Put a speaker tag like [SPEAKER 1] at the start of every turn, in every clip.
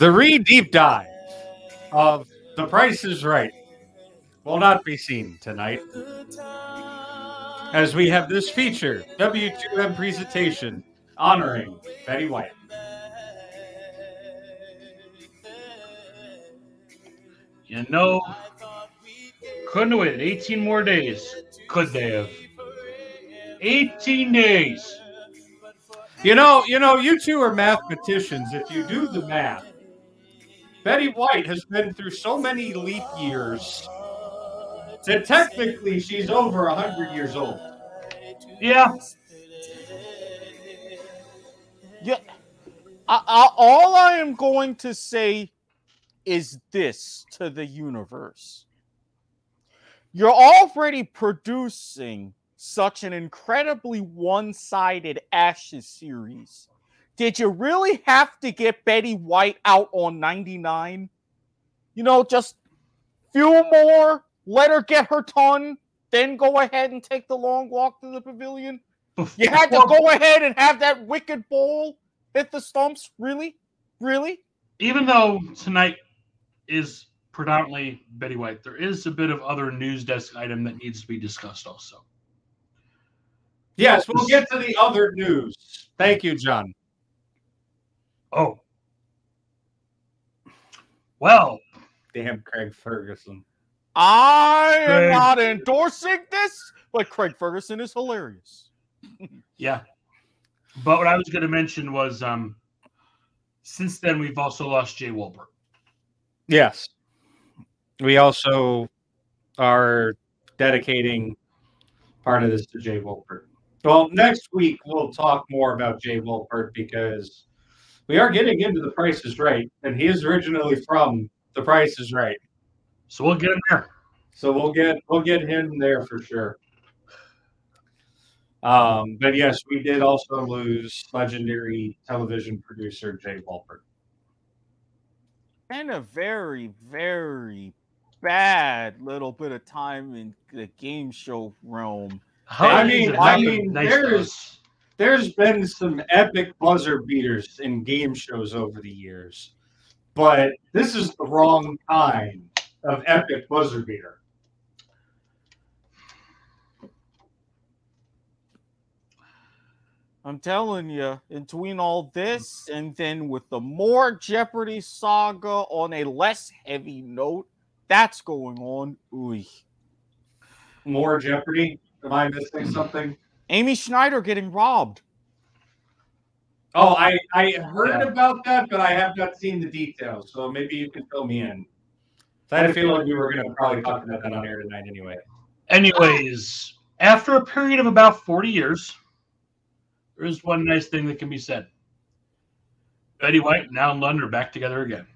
[SPEAKER 1] The re deep dive of The Price is Right will not be seen tonight as we have this feature W2M presentation honoring Betty White.
[SPEAKER 2] You know, couldn't have waited 18 more days. Could they have? 18 days.
[SPEAKER 1] You know, you know, you two are mathematicians. If you do the math, Betty White has been through so many leap years that technically she's over 100 years old.
[SPEAKER 2] Yeah.
[SPEAKER 3] Yeah. I, I, all I am going to say is this to the universe. You're already producing such an incredibly one sided Ashes series. Did you really have to get Betty White out on 99? You know, just few more, let her get her ton, then go ahead and take the long walk to the pavilion? You had to go ahead and have that wicked ball hit the stumps? Really? Really?
[SPEAKER 2] Even though tonight is predominantly Betty White, there is a bit of other news desk item that needs to be discussed also.
[SPEAKER 1] Yes, we'll get to the other news. Thank you, John.
[SPEAKER 2] Oh. Well,
[SPEAKER 1] Damn, Craig Ferguson.
[SPEAKER 3] I am not endorsing this, but Craig Ferguson is hilarious.
[SPEAKER 2] yeah. But what I was going to mention was um since then we've also lost Jay Wolpert.
[SPEAKER 1] Yes. We also are dedicating part of this to Jay Wolpert. Well, next week we'll talk more about Jay Wolpert because we are getting into The Price is Right, and he is originally from The Price is Right.
[SPEAKER 2] So we'll get him there.
[SPEAKER 1] So we'll get we'll get him there for sure. Um, but yes, we did also lose legendary television producer Jay Wolpert.
[SPEAKER 3] And a very, very bad little bit of time in the game show realm.
[SPEAKER 1] I mean, I mean,
[SPEAKER 2] nice
[SPEAKER 1] there's
[SPEAKER 2] us.
[SPEAKER 1] There's been some epic buzzer beaters in game shows over the years, but this is the wrong kind of epic buzzer beater.
[SPEAKER 3] I'm telling you, in between all this and then with the more Jeopardy saga on a less heavy note, that's going on. Ooh.
[SPEAKER 1] More Jeopardy. Am I missing something?
[SPEAKER 3] Amy Schneider getting robbed.
[SPEAKER 1] Oh, I I heard
[SPEAKER 2] Yeah.
[SPEAKER 1] about that, but I have not seen the details. So maybe you can fill me in. So I had a feeling like we were going to probably talk about that on air tonight anyway.
[SPEAKER 2] Anyways, after a period of about 40 years, there is one nice thing that can be said. Betty White and Allen Ludden are back together again.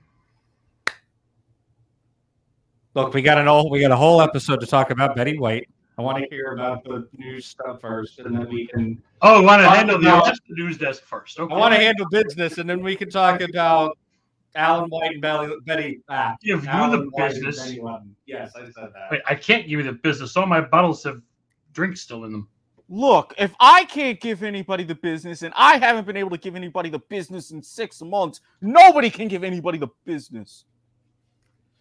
[SPEAKER 1] Look, we got an whole we got a whole episode to talk about Betty White. I want to hear about the news stuff first, and then we can.
[SPEAKER 2] Oh, we want to handle the
[SPEAKER 1] about-
[SPEAKER 2] rest of the news desk first. Okay.
[SPEAKER 1] I want to handle business, and then we can talk about Alan White and Belly, Betty. Ah,
[SPEAKER 2] give you the
[SPEAKER 1] White
[SPEAKER 2] business.
[SPEAKER 1] Yes, I said that.
[SPEAKER 2] Wait, I can't give you the business. All my bottles have drinks still in them.
[SPEAKER 3] Look, if I can't give anybody the business and I haven't been able to give anybody the business in six months, nobody can give anybody the business.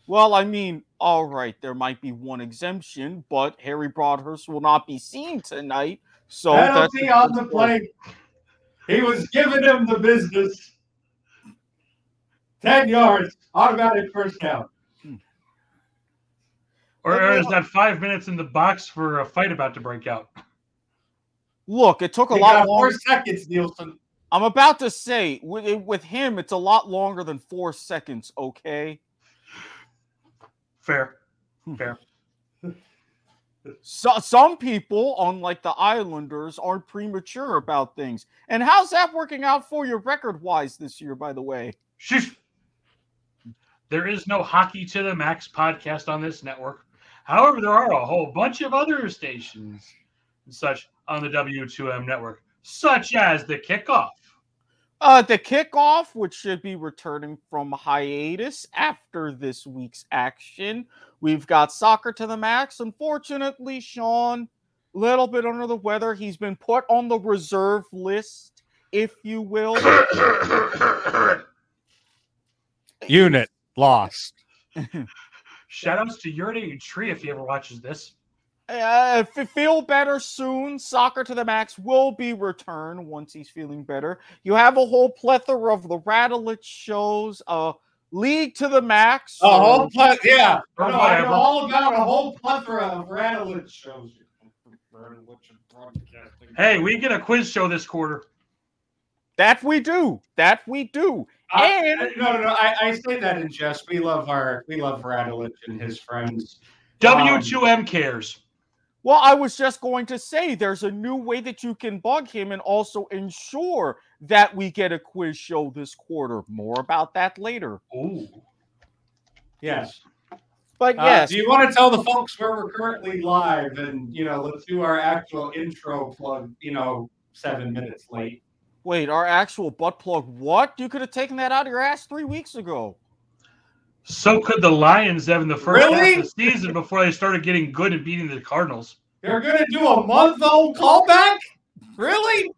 [SPEAKER 3] Well, I mean, all right, there might be one exemption, but Harry Broadhurst will not be seen tonight. So that's
[SPEAKER 1] Penalty on the plate. He was giving him the business. Ten yards, automatic first down.
[SPEAKER 2] Hmm.
[SPEAKER 3] Or,
[SPEAKER 2] or is that five minutes in the box for a fight about to break out?
[SPEAKER 3] Look, it took a
[SPEAKER 1] You
[SPEAKER 3] lot
[SPEAKER 1] got
[SPEAKER 3] longer.
[SPEAKER 1] four seconds, Nielsen.
[SPEAKER 3] I'm about to say with with him, it's a lot longer than four seconds. Okay.
[SPEAKER 2] Fair. Hmm. Fair.
[SPEAKER 3] So, some people, unlike the Islanders, are premature about things. And how's that working out for you record wise this year, by the way?
[SPEAKER 2] Shush. There is no Hockey to the Max podcast on this network. However, there are a whole bunch of other stations and such on the W2M network, such as the kickoff.
[SPEAKER 3] Uh, the kickoff, which should be returning from hiatus after this week's action. We've got soccer to the max. Unfortunately, Sean, a little bit under the weather. He's been put on the reserve list, if you will.
[SPEAKER 1] Unit lost.
[SPEAKER 2] Shout outs to Urinating Tree if he ever watches this.
[SPEAKER 3] Uh, f- feel better soon. Soccer to the Max will be returned once he's feeling better. You have a whole plethora of the Radulich shows. Uh, League to the Max.
[SPEAKER 1] A whole
[SPEAKER 3] so-
[SPEAKER 1] plethora, yeah.
[SPEAKER 2] Or
[SPEAKER 1] No, I know
[SPEAKER 2] whatever.
[SPEAKER 1] all about a whole plethora of Radulich shows.
[SPEAKER 2] Hey, we get a quiz show this quarter.
[SPEAKER 3] that we do. That we do. And
[SPEAKER 1] Uh, no, no, no. I, I say that in jest. We love our, we love Radulich and his friends.
[SPEAKER 2] W2M cares.
[SPEAKER 3] Well, I was just going to say there's a new way that you can bug him and also ensure that we get a quiz show this quarter. More about that later.
[SPEAKER 2] Ooh.
[SPEAKER 1] Yes.
[SPEAKER 3] But
[SPEAKER 1] Uh,
[SPEAKER 3] yes,
[SPEAKER 1] do you want to tell the folks where we're currently live? And you know, let's do our actual intro plug. You know, seven minutes late.
[SPEAKER 3] wait, our actual butt plug. What? You could have taken that out of your ass three weeks ago.
[SPEAKER 2] So could the Lions have in the first
[SPEAKER 1] Really?
[SPEAKER 2] half of the season before they started getting good and beating the Cardinals.
[SPEAKER 1] They're gonna do a month old callback. Really?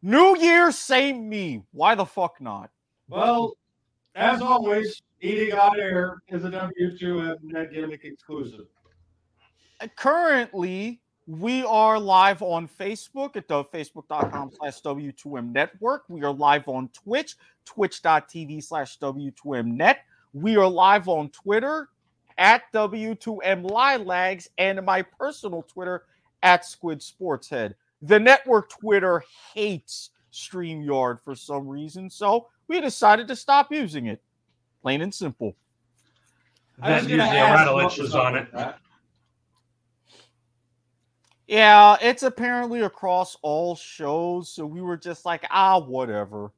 [SPEAKER 3] New Year, same me. Why the fuck not?
[SPEAKER 1] Well, as always, eating on air is a W2M Net Gimmick exclusive.
[SPEAKER 3] Uh, Currently, we are live on Facebook at the facebook.com slash W2M network. We are live on Twitch, twitch.tv slash W2M net. We are live on Twitter at W2M Lilags and my personal Twitter at Squid Sportshead. The network Twitter hates StreamYard for some reason, so we decided to stop using it. Plain and simple.
[SPEAKER 1] I was
[SPEAKER 2] That
[SPEAKER 1] gonna
[SPEAKER 2] usually
[SPEAKER 1] ask
[SPEAKER 2] Radulich
[SPEAKER 1] what
[SPEAKER 2] was on it.
[SPEAKER 1] that.
[SPEAKER 3] Yeah, it's apparently across all shows, so we were just like, ah, whatever.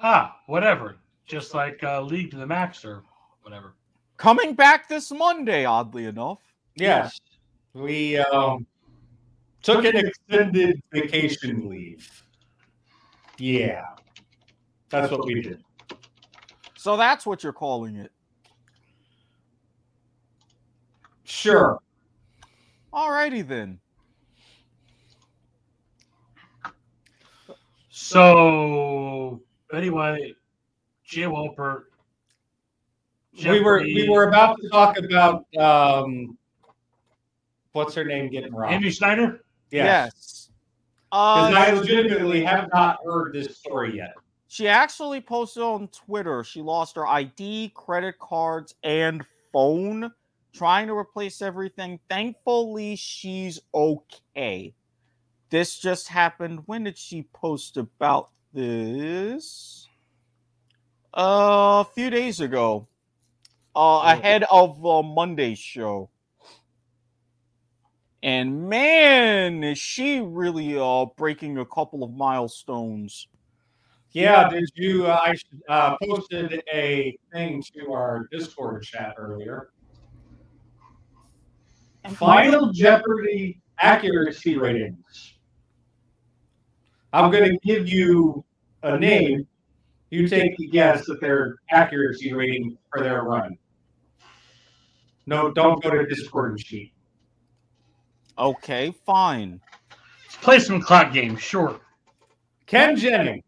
[SPEAKER 2] Ah, whatever. Just like uh, League to the Max or whatever.
[SPEAKER 3] Coming back this Monday, oddly enough.
[SPEAKER 1] Yes, we um, took an extended vacation leave. Yeah, that's what we did.
[SPEAKER 3] So that's what you're calling it.
[SPEAKER 1] Sure.
[SPEAKER 3] Alrighty then.
[SPEAKER 2] So anyway, Jay Wolpert.
[SPEAKER 1] We were we were about to talk about um, what's her name getting robbed.
[SPEAKER 2] Amy Schneider.
[SPEAKER 3] Yes.
[SPEAKER 1] Because
[SPEAKER 3] Uh,
[SPEAKER 1] I legitimately have not heard this story yet.
[SPEAKER 3] she actually posted on Twitter she lost her ID, credit cards, and phone trying to replace everything. Thankfully, she's okay. This just happened. When did she post about this? Uh, a few days ago. Uh, ahead of uh, Monday's show. And man, is she really uh breaking a couple of milestones.
[SPEAKER 1] Yeah, did you? Uh, I uh, posted a thing to our Discord chat earlier. Final Jeopardy accuracy ratings. I'm going to give you a name. You take a guess at their accuracy rating for their run. No, don't go to Discord and cheat.
[SPEAKER 3] Okay, fine.
[SPEAKER 2] Let's play some clock games. Sure.
[SPEAKER 1] Ken Jennings.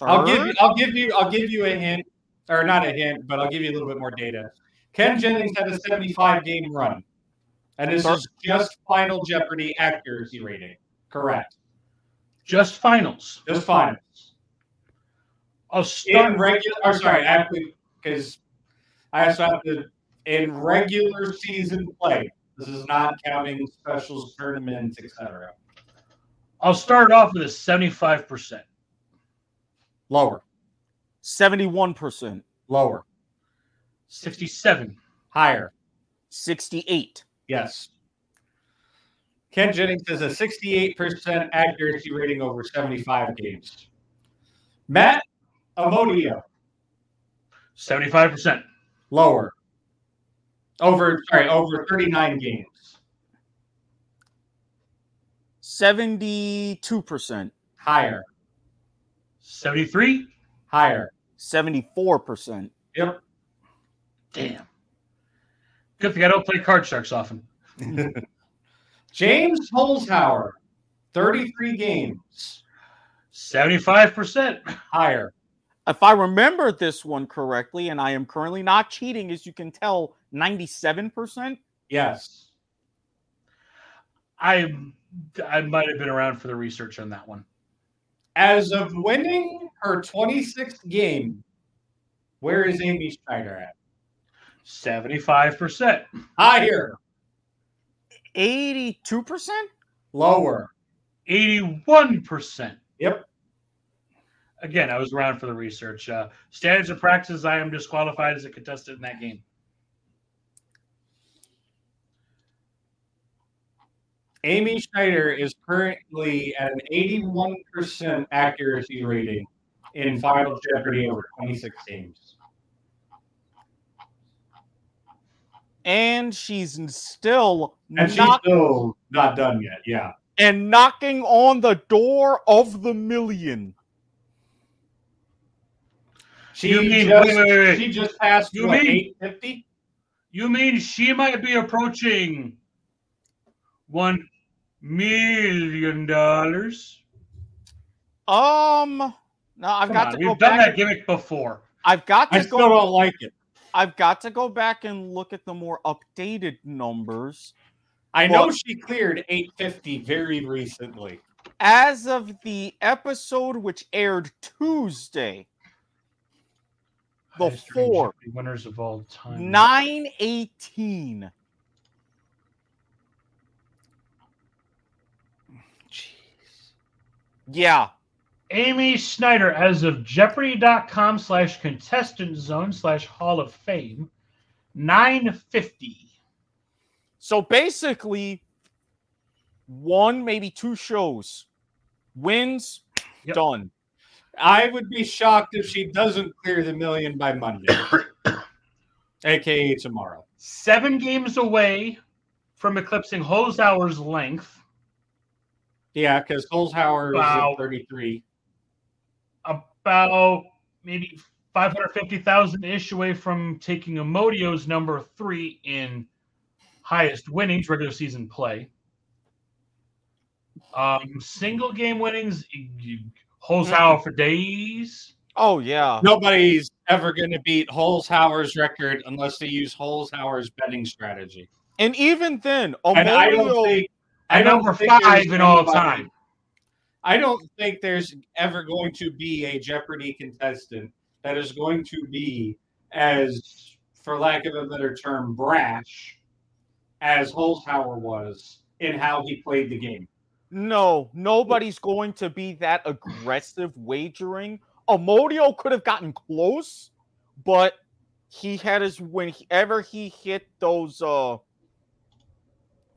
[SPEAKER 1] I'll give you. I'll give you. I'll give you a hint, or not a hint, but I'll give you a little bit more data. Ken Jennings had a 75 game run, and this is just Final Jeopardy accuracy rating. Correct.
[SPEAKER 2] Just finals.
[SPEAKER 1] Just finals.
[SPEAKER 2] I'll start.
[SPEAKER 1] In regular. Or sorry, actually, because I also have to in regular season play. This is not counting specials, tournaments, etc.
[SPEAKER 2] I'll start off with a 75%.
[SPEAKER 1] Lower,
[SPEAKER 3] 71%,
[SPEAKER 1] lower,
[SPEAKER 2] 67.
[SPEAKER 1] higher.
[SPEAKER 3] 68.
[SPEAKER 1] Yes. Ken Jennings has a 68% accuracy rating over 75 games. Matt Amodio,
[SPEAKER 2] 75%.
[SPEAKER 1] lower. Over, sorry, over 39 games.
[SPEAKER 3] 72%,
[SPEAKER 1] Higher,
[SPEAKER 2] 73.
[SPEAKER 1] higher.
[SPEAKER 3] 74%.
[SPEAKER 1] Yep.
[SPEAKER 2] Damn. Good thing I don't play card sharks often.
[SPEAKER 1] James Holzhauer, 33 games.
[SPEAKER 2] 75%.
[SPEAKER 1] Higher.
[SPEAKER 3] If I remember this one correctly, and I am currently not cheating, as you can tell, 97%.
[SPEAKER 1] Yes.
[SPEAKER 2] I I might have been around for the research on that one.
[SPEAKER 1] As of winning her 26th game, where is Amy Schneider at?
[SPEAKER 2] 75%.
[SPEAKER 1] Higher.
[SPEAKER 3] 82%?
[SPEAKER 1] Lower.
[SPEAKER 2] 81%.
[SPEAKER 1] Yep.
[SPEAKER 2] Again, I was around for the research. Uh, standards and practices, I am disqualified as a contestant in that game.
[SPEAKER 1] Amy Schneider is currently at an 81% accuracy rating in Final Jeopardy over 26 games.
[SPEAKER 3] And she's still
[SPEAKER 1] And she's still not done yet. Yeah.
[SPEAKER 3] and knocking on the door of the million.
[SPEAKER 1] She
[SPEAKER 2] You mean-
[SPEAKER 1] just,
[SPEAKER 2] wait, wait, wait.
[SPEAKER 1] she just passed
[SPEAKER 2] You
[SPEAKER 1] what,
[SPEAKER 2] mean-
[SPEAKER 1] 850?
[SPEAKER 2] You mean she might be approaching one million dollars?
[SPEAKER 3] Um, no, I've
[SPEAKER 2] Come
[SPEAKER 3] got
[SPEAKER 2] on,
[SPEAKER 3] to
[SPEAKER 2] we've
[SPEAKER 3] go
[SPEAKER 2] done
[SPEAKER 3] back.
[SPEAKER 2] that gimmick before.
[SPEAKER 3] I've got
[SPEAKER 1] I
[SPEAKER 3] to
[SPEAKER 1] still don't like it.
[SPEAKER 3] I've got to go back and look at the more updated numbers.
[SPEAKER 1] I know she cleared 850 very recently.
[SPEAKER 3] As of the episode which aired Tuesday, the four
[SPEAKER 2] winners of all time.
[SPEAKER 3] nine eighteen. Jeez. Yeah,
[SPEAKER 2] Amy Schneider, as of Jeopardy.com slash contestant zone slash Hall of Fame, 950.
[SPEAKER 3] So basically, one, maybe two shows, wins,
[SPEAKER 2] Yep.
[SPEAKER 3] done.
[SPEAKER 1] I would be shocked if she doesn't clear the million by Monday, aka tomorrow.
[SPEAKER 2] Seven games away from eclipsing Holzhauer's length.
[SPEAKER 1] Yeah, because Holzhauer
[SPEAKER 2] Wow.
[SPEAKER 1] is at 33.
[SPEAKER 2] About maybe 550,000 ish away from taking Amodio's number three in highest winnings, regular season play. Um, single game winnings, Holzhauer for days.
[SPEAKER 3] Oh yeah.
[SPEAKER 1] Nobody's ever going to beat Holzhauer's record unless they use Holzhauer's betting strategy.
[SPEAKER 3] And even then,
[SPEAKER 1] And I don't think
[SPEAKER 2] And
[SPEAKER 1] I
[SPEAKER 2] number five in all time.
[SPEAKER 1] I don't think there's ever going to be a Jeopardy contestant that is going to be as, for lack of a better term, brash as Holzhauer was in how he played the game.
[SPEAKER 3] No, nobody's going to be that aggressive wagering. Amodio could have gotten close, but he had his whenever he hit those uh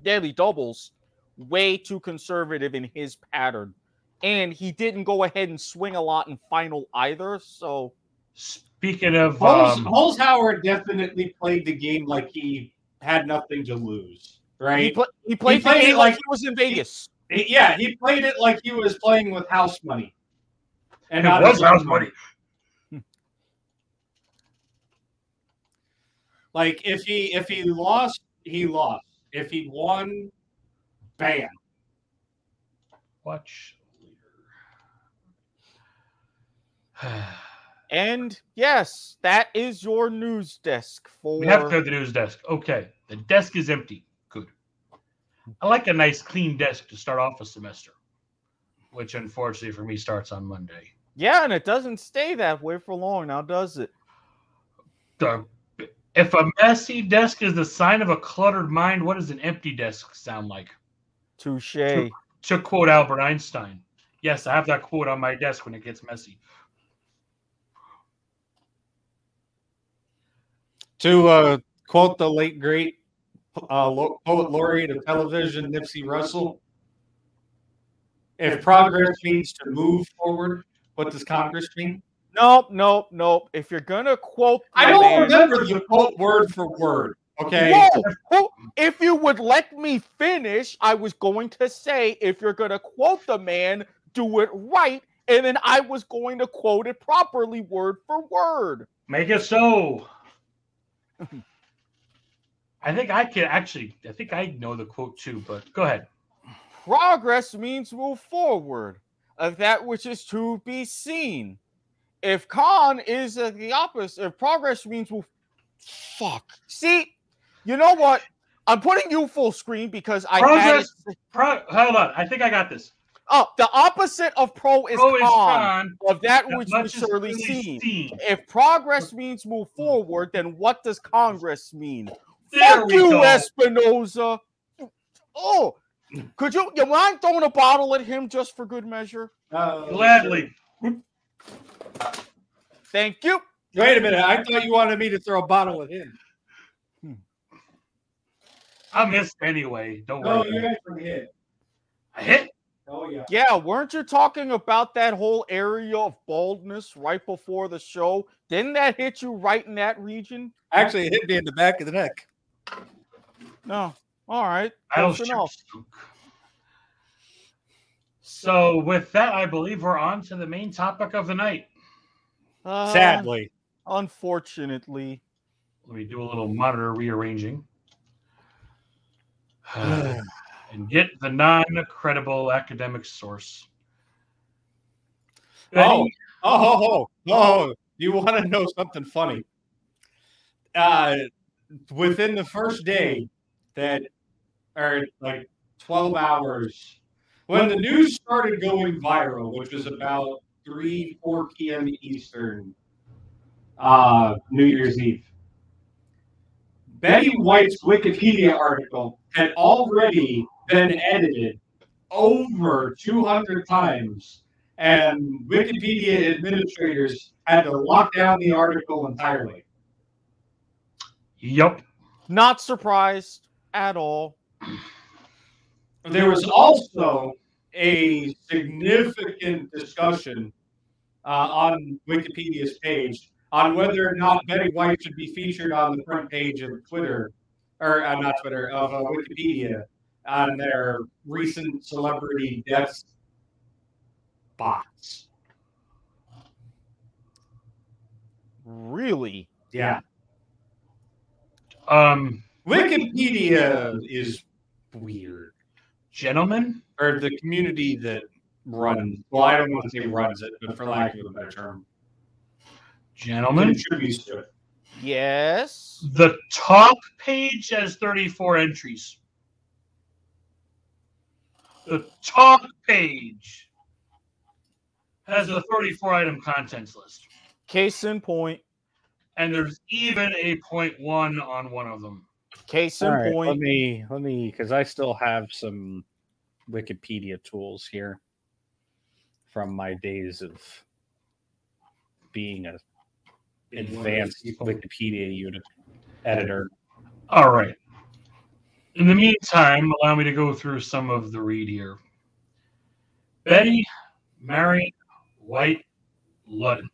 [SPEAKER 3] daily doubles, way too conservative in his pattern. And he didn't go ahead and swing a lot in final either. So
[SPEAKER 2] Speaking of,
[SPEAKER 1] Holz,
[SPEAKER 2] um,
[SPEAKER 1] Holzhauer definitely played the game like he had nothing to lose,
[SPEAKER 3] he,
[SPEAKER 1] right?
[SPEAKER 3] he played the
[SPEAKER 1] played it
[SPEAKER 3] game like
[SPEAKER 1] like-
[SPEAKER 3] he was in Vegas.
[SPEAKER 1] He- yeah, he played it like he was playing with house money. And
[SPEAKER 2] it
[SPEAKER 1] not
[SPEAKER 2] was
[SPEAKER 1] his own
[SPEAKER 2] house money.
[SPEAKER 1] Like if he if he lost, he lost. If he won, bam.
[SPEAKER 2] Watch
[SPEAKER 3] And yes, that is your news desk for
[SPEAKER 2] We have to clear the news desk. Okay. The desk is empty. Good. I like a nice clean desk to start off a semester, which unfortunately for me starts on Monday.
[SPEAKER 3] Yeah, and it doesn't stay that way for long now, does it?
[SPEAKER 2] The, If a messy desk is the sign of a cluttered mind, what does an empty desk sound like?
[SPEAKER 3] Touche.
[SPEAKER 2] To quote Albert Einstein. Yes, I have that quote on my desk when it gets messy.
[SPEAKER 1] To uh, quote the late great uh, poet laureate of television, Nipsey Russell, if progress means to move forward, what does Congress mean?
[SPEAKER 3] Nope, nope, nope. If you're gonna quote,
[SPEAKER 1] I don't
[SPEAKER 3] man-
[SPEAKER 1] remember the quote word for word. Okay.
[SPEAKER 3] Whoa, whoa, if you would let me finish, I was going to say if you're going to quote the man, do it right. And then I was going to quote it properly, word for word.
[SPEAKER 2] Make it so. I think I can actually. I think I know the quote too, but go ahead.
[SPEAKER 3] Progress means move forward of that which is to be seen. If con is uh, the opposite, if progress means move, fuck. See, you know what? I'm putting you full screen because I had.
[SPEAKER 2] Progress. Pro, hold on. I think I got this.
[SPEAKER 3] Oh, the opposite of pro is
[SPEAKER 2] Pro is
[SPEAKER 3] con.
[SPEAKER 2] con.
[SPEAKER 3] of that
[SPEAKER 2] that
[SPEAKER 3] which
[SPEAKER 2] much
[SPEAKER 3] was
[SPEAKER 2] is
[SPEAKER 3] surely
[SPEAKER 2] really
[SPEAKER 3] seen.
[SPEAKER 2] seen.
[SPEAKER 3] If progress means move forward, then what does Congress mean?
[SPEAKER 2] There
[SPEAKER 3] Fuck you,
[SPEAKER 2] go.
[SPEAKER 3] Espinoza. Oh, could you you mind throwing a bottle at him just for good measure?
[SPEAKER 1] Uh,
[SPEAKER 2] Gladly.
[SPEAKER 3] Thank you.
[SPEAKER 1] Wait a minute. I thought you wanted me to throw a bottle at him.
[SPEAKER 2] I missed anyway. Don't
[SPEAKER 1] No,
[SPEAKER 2] worry.
[SPEAKER 1] you guys were hit.
[SPEAKER 2] I hit.
[SPEAKER 1] Oh yeah.
[SPEAKER 3] Yeah, weren't you talking about that whole area of baldness right before the show? Didn't that hit you right in that region?
[SPEAKER 1] Actually, it hit me in the back of the neck.
[SPEAKER 3] No. All right.
[SPEAKER 2] That'll
[SPEAKER 3] Close enough.
[SPEAKER 2] So with that, I believe we're on to the main topic of the night.
[SPEAKER 3] Uh,
[SPEAKER 1] Sadly.
[SPEAKER 3] Unfortunately.
[SPEAKER 2] Let me do a little monitor rearranging. and get the non-credible academic source.
[SPEAKER 1] Oh, oh, oh, oh! You want to know something funny? Uh, within the first day, that or like twelve hours, when the news started going viral, which was about three, four p.m. Eastern, uh, New Year's Eve. Betty White's Wikipedia article had already been edited over 200 times, and Wikipedia administrators had to lock down the article entirely.
[SPEAKER 2] Yep.
[SPEAKER 3] Not surprised at all.
[SPEAKER 1] There was also a significant discussion uh, on Wikipedia's page on whether or not Betty White should be featured on the front page of Twitter, or uh, not Twitter, of uh, Wikipedia on their recent celebrity deaths box.
[SPEAKER 3] Really?
[SPEAKER 1] Yeah.
[SPEAKER 2] Um,
[SPEAKER 1] Wikipedia is weird.
[SPEAKER 2] gentlemen,
[SPEAKER 1] Or the community that runs, well, I don't want to say runs it, but for lack of a better term,
[SPEAKER 2] gentlemen,
[SPEAKER 1] contributes to it.
[SPEAKER 3] Yes.
[SPEAKER 2] the top page has 34 entries. The talk page has a 34 item contents list.
[SPEAKER 3] Case in point.
[SPEAKER 2] And there's even a point one on one of them.
[SPEAKER 3] Case in
[SPEAKER 1] All right,
[SPEAKER 3] point.
[SPEAKER 1] let me let me because I still have some Wikipedia tools here from my days of being a advanced Wikipedia unit editor.
[SPEAKER 2] All right. In the meantime, allow me to go through some of the read here. Betty Mary White Ludden.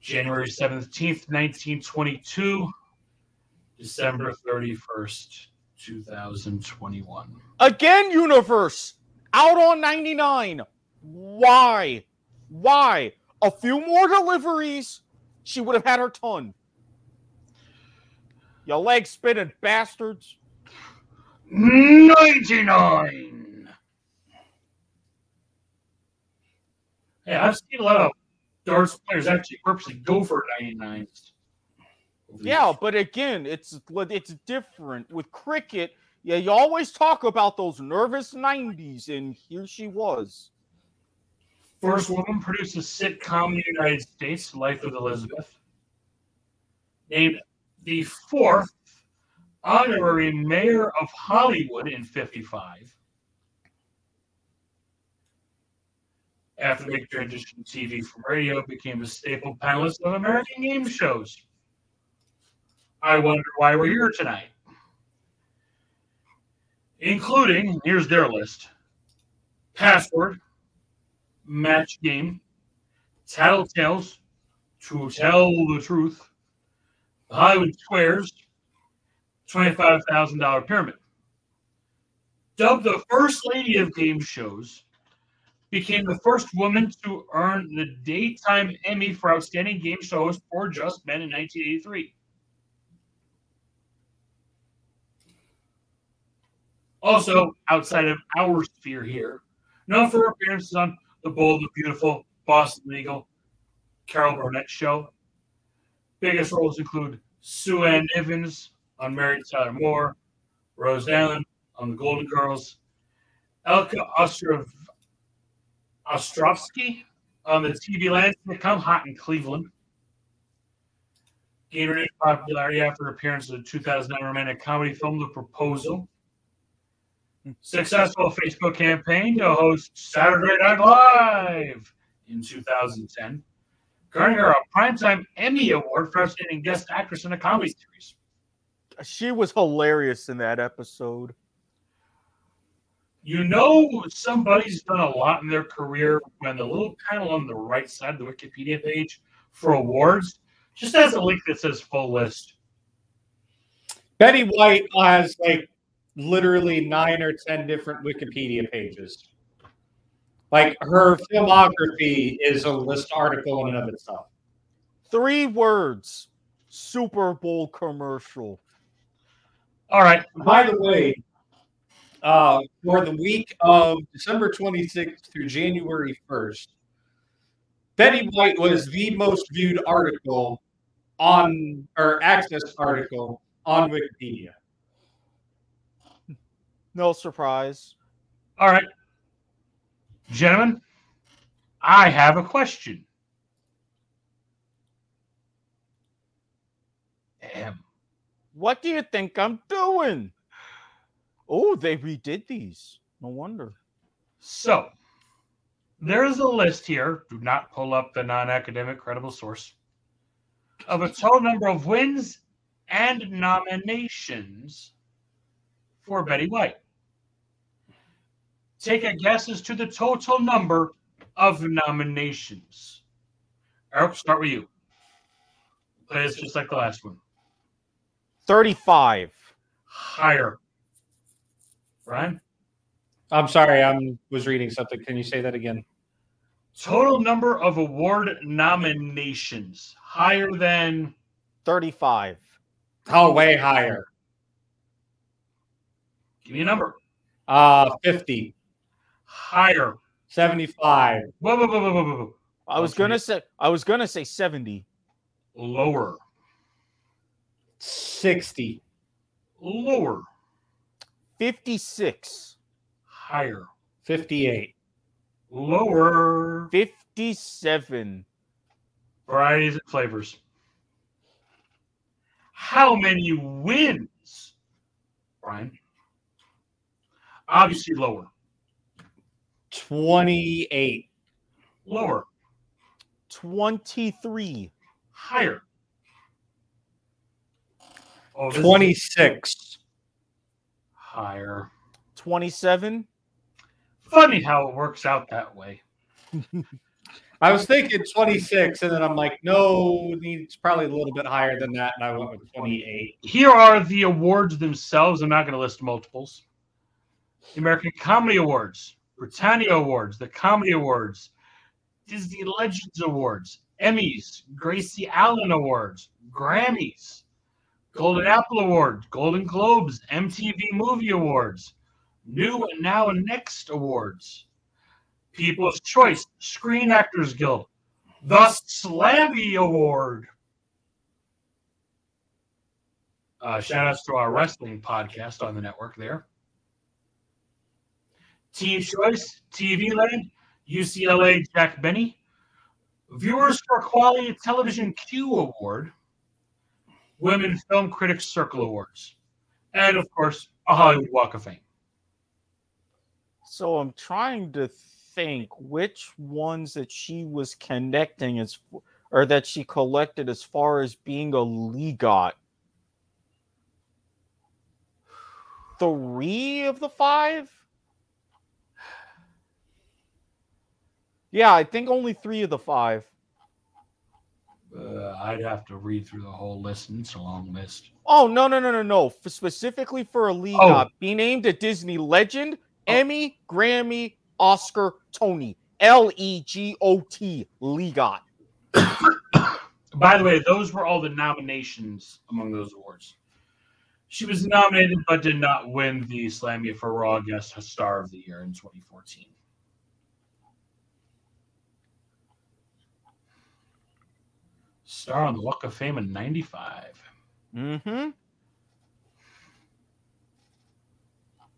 [SPEAKER 2] January 17th, 1922, December 31st, 2021.
[SPEAKER 3] Again, universe. Out on 99. Why? Why? A few more deliveries. She would have had her ton. You leg spinning bastards.
[SPEAKER 2] 99. Yeah, I've seen a lot of darts players actually purposely go for 99s.
[SPEAKER 3] Yeah, but again, it's it's different with cricket. Yeah, you always talk about those nervous 90s, and here she was.
[SPEAKER 2] First woman produced a sitcom in the United States, Life with Elizabeth. named the fourth honorary mayor of Hollywood in 55. After the transition to TV from radio, became a staple panelist of American game shows. I wonder why we're here tonight. Including, here's their list Password, Match Game, Tattletales, To Tell the Truth, Hollywood Squares, $25,000 Pyramid. Dubbed the First Lady of Game Shows, became the first woman to earn the Daytime Emmy for Outstanding Game Show host for Just Men in 1983. Also, outside of our sphere here, known for appearances on The Bold and Beautiful, Boston Legal, Carol Burnett Show. Biggest roles include Sue Ann Nivens on Married to Tyler Moore, Rose Allen on The Golden Girls, Elka Ostrov Ostrovsky on the TV land sitcom Hot in Cleveland. Gained renewed popularity after appearance in the 2009 romantic comedy film The Proposal. Hmm. Successful Facebook campaign to host Saturday Night Live in 2010. Earning her a Primetime Emmy Award for Outstanding Guest Actress in a Comedy Series.
[SPEAKER 3] She was hilarious in that episode.
[SPEAKER 2] You know somebody's done a lot in their career when the little panel on the right side of the Wikipedia page for awards just has a link that says full list.
[SPEAKER 1] Betty White has like literally nine or ten different Wikipedia pages. Like her filmography is a list article in and of itself.
[SPEAKER 3] Three words. Super Bowl commercial.
[SPEAKER 2] All right.
[SPEAKER 1] By the way, uh, for the week of December 26th through January 1st, Betty White was the most viewed article on or access article on Wikipedia.
[SPEAKER 3] No surprise.
[SPEAKER 2] All right. Gentlemen, I have a question. Ahem.
[SPEAKER 3] What do you think I'm doing? Oh, they redid these. No wonder.
[SPEAKER 2] So, there's a list here. Do not pull up the non academic credible source of a total number of wins and nominations for Betty White. Take a guess as to the total number of nominations. Eric, start with you. It's just like the last one.
[SPEAKER 3] 35.
[SPEAKER 2] Higher. Brian?
[SPEAKER 1] I'm sorry, I was reading something. Can you say that again?
[SPEAKER 2] Total number of award nominations. Higher than
[SPEAKER 3] 35.
[SPEAKER 1] Oh, way higher.
[SPEAKER 2] give me a number.
[SPEAKER 1] Uh, 50,
[SPEAKER 2] Higher.
[SPEAKER 1] 75,
[SPEAKER 2] Whoa, whoa, whoa, whoa, whoa, whoa.
[SPEAKER 3] I was gonna say I was gonna say 70.
[SPEAKER 2] Lower.
[SPEAKER 1] 60,
[SPEAKER 2] Lower.
[SPEAKER 3] 56.
[SPEAKER 2] Higher.
[SPEAKER 1] 58,
[SPEAKER 2] Lower.
[SPEAKER 3] 57.
[SPEAKER 2] Varieties and flavors. How many wins, Brian? Obviously lower.
[SPEAKER 1] 28,
[SPEAKER 2] Lower.
[SPEAKER 3] 23.
[SPEAKER 2] Higher. Oh,
[SPEAKER 1] 26,
[SPEAKER 2] higher.
[SPEAKER 3] 27.
[SPEAKER 2] Funny how it works out that way.
[SPEAKER 1] I was thinking 26, and then I'm like, no, it's probably a little bit higher than that, and I went with 28.
[SPEAKER 2] Here are the awards themselves. I'm not going to list multiples. The American Comedy Awards, Britannia Awards, the Comedy Awards, Disney Legends Awards, Emmys, Gracie Allen Awards, Grammys, Golden Apple Awards, Golden Globes, MTV Movie Awards, New and Now and Next Awards, People's Choice, Screen Actors Guild, the Slammy Award. Uh, shout outs to our wrestling podcast on the network there. Teen Choice, TV Land, UCLA Jack Benny, Viewers for Quality Television Q Award, Women Film Critics Circle Awards, and of course, a Hollywood Walk of Fame.
[SPEAKER 3] So I'm trying to think which ones that she was connecting as or that she collected as far as being a legot. Three of the five? Yeah, I think only three of the five.
[SPEAKER 2] Uh, I'd have to read through the whole list, and it's a long list.
[SPEAKER 3] Oh no no no no no! For specifically for a league,
[SPEAKER 2] Oh.
[SPEAKER 3] be named a Disney legend, Emmy, Grammy, Oscar, Tony, L E G O T, legot.
[SPEAKER 2] By the way, those were all the nominations among those awards. She was nominated but did not win the Slammy for Raw Guest Star of the Year in 2014. Star on the Walk of Fame in 95.
[SPEAKER 3] Mm-hmm.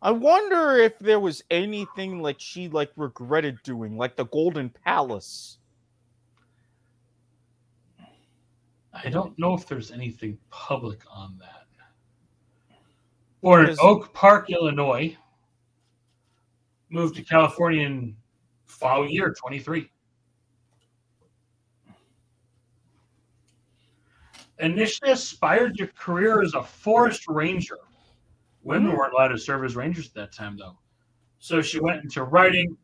[SPEAKER 3] I wonder if there was anything like she like regretted doing, like the Golden Palace.
[SPEAKER 2] I don't know if there's anything public on that. Born in Oak Park, Illinois. Moved to California in following year, 23. Initially aspired to career as a forest ranger. Women weren't allowed to serve as rangers at that time, though. So she went into writing,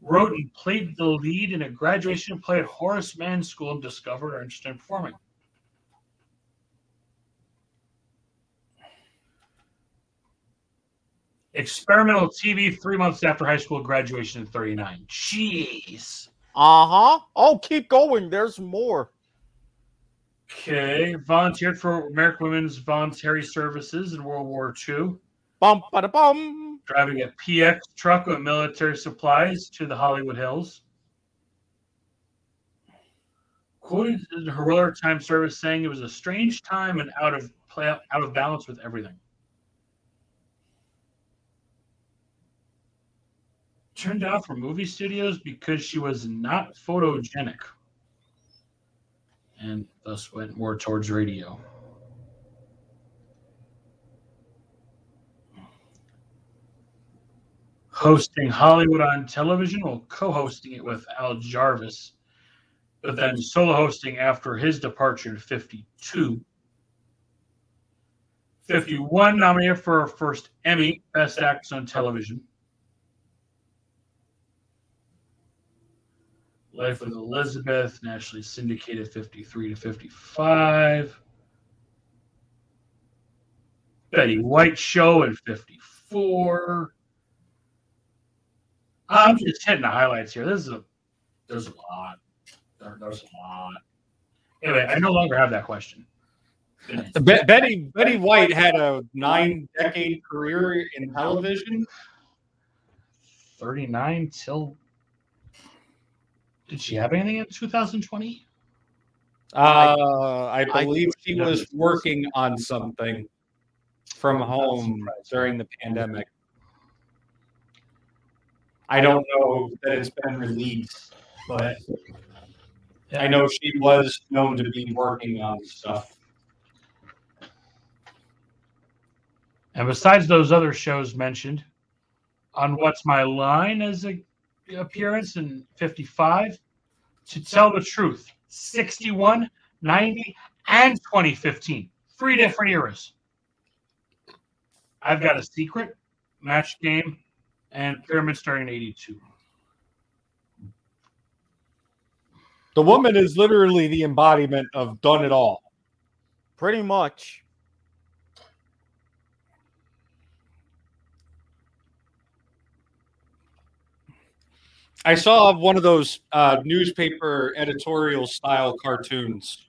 [SPEAKER 2] wrote and played the lead in a graduation play at Horace Mann School and discovered her interest in performing. Experimental TV three months after high school graduation in 39. Jeez.
[SPEAKER 3] Uh-huh. Oh, keep going. There's more.
[SPEAKER 2] Okay. Volunteered for American Women's Voluntary Services in World War II,
[SPEAKER 3] Bum ba bum.
[SPEAKER 2] driving a PX truck with military supplies to the Hollywood Hills. Quoted in her time service saying it was a strange time and out of play out of balance with everything. Turned out for movie studios because she was not photogenic. And thus went more towards radio. hosting Hollywood on television, well, co-hosting it with Al Jarvis, but then solo hosting after his departure in 52. 51 nominated for first Emmy, Best Actress on Television. Life with Elizabeth, nationally syndicated 53 to 55. Betty White Show in 54. I'm just hitting the highlights here. This is a there's a lot. There, there's a lot. Anyway, I no longer have that question.
[SPEAKER 1] Be- Betty Betty White had a nine decade career in television.
[SPEAKER 2] 39 till did she have anything in 2020?
[SPEAKER 1] Uh, I
[SPEAKER 3] I-
[SPEAKER 1] believe she was working on something from home during the pandemic. I don't know that it's been released, but I know she was known to be working on stuff.
[SPEAKER 2] And besides those other shows mentioned, on What's My Line as a appearance in 55, To Tell the Truth, 61, 90, and 2015. Three different eras. I've got a secret, match game, and Pyramid starting in 82.
[SPEAKER 1] The woman is literally the embodiment of done it all.
[SPEAKER 3] Pretty much.
[SPEAKER 1] I saw one of those uh, newspaper editorial style cartoons.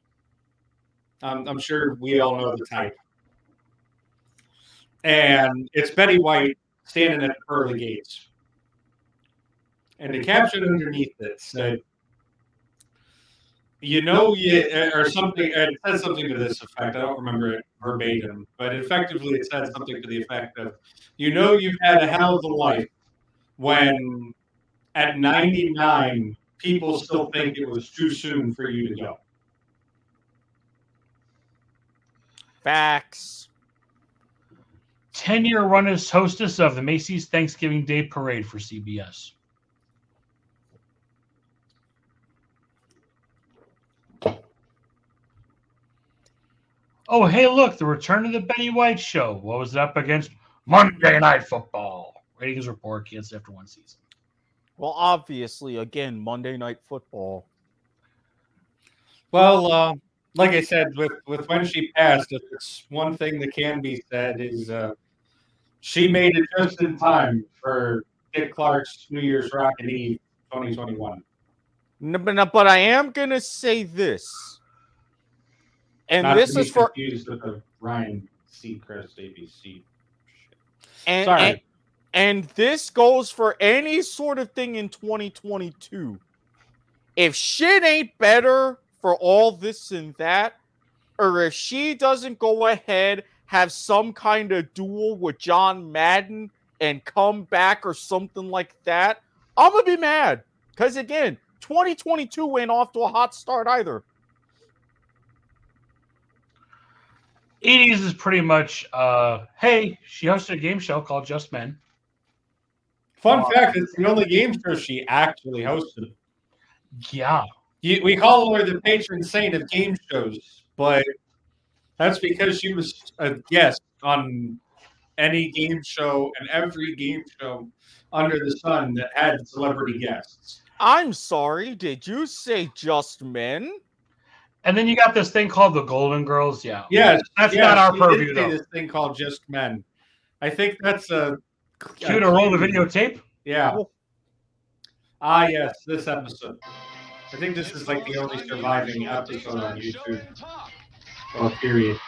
[SPEAKER 1] Um, I'm sure we all know the type. And it's Betty White standing at the pearly gates. And the caption underneath it said, you know, you, or something, it said something to this effect. I don't remember it verbatim, but effectively it said something to the effect of, you know, you've had a hell of a life when at 99, people still think it was too soon for you to go.
[SPEAKER 3] Facts.
[SPEAKER 2] 10 year run as hostess of the Macy's Thanksgiving Day Parade for CBS. Oh, hey, look, the return of the Betty White show. What was it up against? Monday Night Football. Ratings report gets after one season.
[SPEAKER 3] Well, obviously, again, Monday Night Football.
[SPEAKER 1] Well, uh, like I said, with with when she passed, if it's one thing that can be said is uh, she made it just in time for Dick Clark's New Year's Rockin' Eve 2021.
[SPEAKER 3] N- But, but I am gonna say this, and
[SPEAKER 1] Not
[SPEAKER 3] this
[SPEAKER 1] to be
[SPEAKER 3] is for
[SPEAKER 1] confused with the Ryan Seacrest ABC.
[SPEAKER 3] and,
[SPEAKER 1] Sorry.
[SPEAKER 3] and and this goes for any sort of thing in 2022. If shit ain't better for all this and that, or if she doesn't go ahead have some kind of duel with John Madden and come back or something like that, I'm gonna be mad. Because again, 2022 ain't off to a hot start either.
[SPEAKER 2] 80s is pretty much, uh, hey, she hosted a game show called Just Men.
[SPEAKER 1] Fun
[SPEAKER 2] Wow.
[SPEAKER 1] fact: it's the only game show she actually hosted.
[SPEAKER 2] Yeah.
[SPEAKER 1] You, we call her the patron saint of game shows, but that's because she was a guest on any game show and every game show under the sun that had celebrity guests.
[SPEAKER 3] I'm sorry, did you say just men?
[SPEAKER 2] And then you got this thing called the Golden Girls. Yeah.
[SPEAKER 1] Yes,
[SPEAKER 2] That's
[SPEAKER 1] yes,
[SPEAKER 2] not our
[SPEAKER 1] she
[SPEAKER 2] purview, though.
[SPEAKER 1] This thing called Just Men. I think that's a
[SPEAKER 2] Cue to roll the videotape.
[SPEAKER 1] Yeah. Ah, yes, this episode. I think this is like the only surviving episode on YouTube. Oh, period.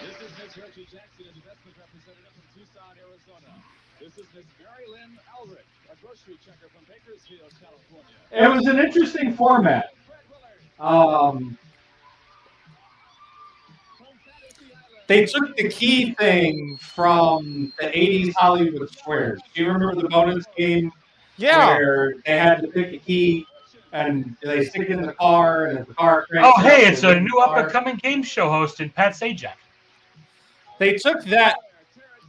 [SPEAKER 4] This is Miss Reggie Jackson, investment representative from Tucson, Arizona. This is Miss Mary Lynn Elrich, a grocery checker from Bakersfield, California.
[SPEAKER 1] It was an interesting format. Um,
[SPEAKER 4] from Fantasy Island.
[SPEAKER 1] They took the key thing from the 80s Hollywood Squares. Do you remember the bonus game
[SPEAKER 3] Yeah.
[SPEAKER 1] where they had to pick a key and they stick it in the car and the car cranks
[SPEAKER 2] Oh, hey, it's a new up and coming game show host in Pat Sajak.
[SPEAKER 1] They took that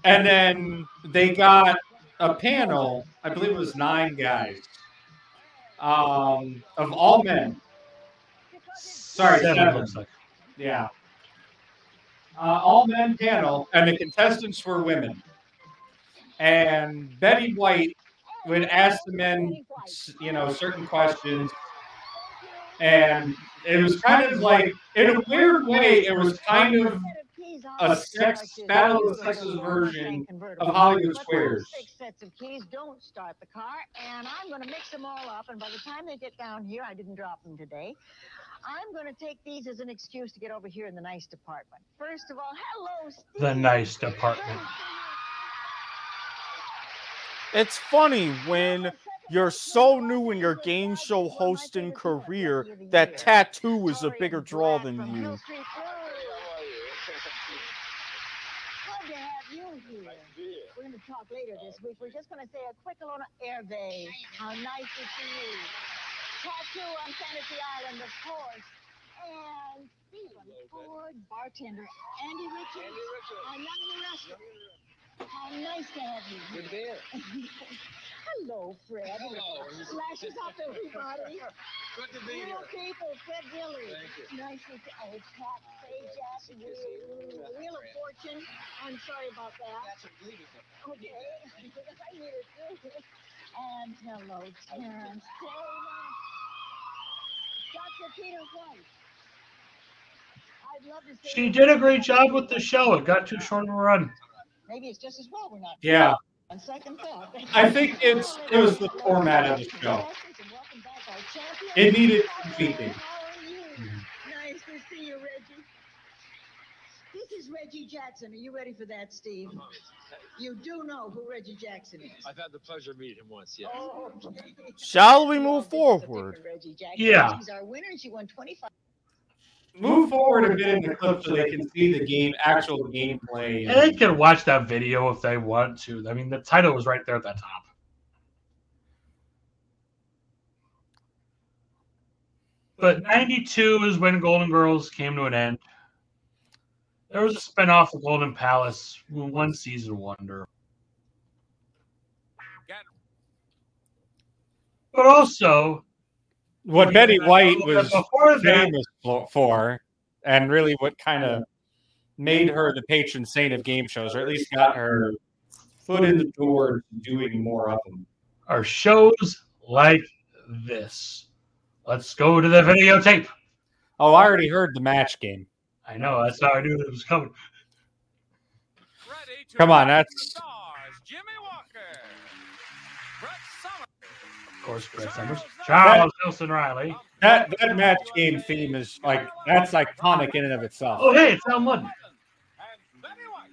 [SPEAKER 1] and then they got a panel, I believe it was nine guys, um, of all men. Sorry,
[SPEAKER 2] Seven,
[SPEAKER 1] seven.
[SPEAKER 2] looks like.
[SPEAKER 1] Yeah. Uh, all men panel, and the contestants were women. And Betty White would ask the men, you know, certain questions. And it was kind of like, in a weird way, it was kind of a sex battle of the sexes version of Hollywood Squares.
[SPEAKER 5] Six sets of keys don't start the car, and I'm going to mix them all up. And by the time they get down here, I didn't drop them today. I'm going to take these as an excuse to get over here in the nice department. First of all, hello, Steve.
[SPEAKER 2] The nice department.
[SPEAKER 3] It's funny when you're so new in your game show hosting career that tattoo is a bigger draw than you.
[SPEAKER 5] Good to have you here. We're going to talk later this week. We're just going to say a quick hello to Hervé. How nice to see you. Tattoo on Fantasy Island, of course. And Stephen Ford, bartender. Andy Richards, our young wrestler. How nice to have you.
[SPEAKER 4] Good there.
[SPEAKER 5] Hello, Fred.
[SPEAKER 4] Hello.
[SPEAKER 5] Flashes up, everybody.
[SPEAKER 4] Good to be
[SPEAKER 5] Real
[SPEAKER 4] here.
[SPEAKER 5] people, Fred Dillard.
[SPEAKER 4] Thank you.
[SPEAKER 5] Nice to Oh, Pat Sajak, Wheel, Wheel of Fortune. I'm sorry about that.
[SPEAKER 4] That's unbelievable.
[SPEAKER 5] Okay. I need it too. And hello, Terrence Taylor. Dr. Peter White. I'd love to say
[SPEAKER 2] She did a great job with the show. It got too short of a run.
[SPEAKER 5] Maybe it's just as well we're not.
[SPEAKER 1] Yeah.
[SPEAKER 5] On second thought.
[SPEAKER 1] I think it's it was the format of the show. It needed tweaking.
[SPEAKER 5] How are you? Nice to see you, Reggie. This is Reggie Jackson. Are you ready for that, Steve? You do know who Reggie Jackson is.
[SPEAKER 4] I've had the pleasure of meeting him once, yes.
[SPEAKER 5] Oh, okay.
[SPEAKER 3] Shall we move
[SPEAKER 5] this is a different
[SPEAKER 3] forward?
[SPEAKER 5] Reggie Jackson.
[SPEAKER 2] Yeah.
[SPEAKER 5] She's our winner. She won 25.
[SPEAKER 1] Move forward a bit in the clip so they can see the game, actual gameplay.
[SPEAKER 2] And they can watch that video if they want to. I mean, the title was right there at the top. But 92 is when Golden Girls came to an end. There was a spinoff of Golden Palace, one season wonder. But also,
[SPEAKER 1] What Betty White was
[SPEAKER 2] before that,
[SPEAKER 1] famous for, and really what kind of made her the patron saint of game shows, or at least got her foot in the door doing more of them.
[SPEAKER 2] are shows like this. Let's go to the videotape.
[SPEAKER 1] Oh, I already heard the match game.
[SPEAKER 2] I know, that's how I knew it was coming.
[SPEAKER 1] Come on, that's-
[SPEAKER 4] the stars, Jimmie Walker, Brett Somers,
[SPEAKER 2] Of course, Brett Somers. Charles Nelson Reilly.
[SPEAKER 1] That that match game theme is like that's iconic in and of itself.
[SPEAKER 2] Oh, hey, it's Allen Ludden.
[SPEAKER 4] and Betty White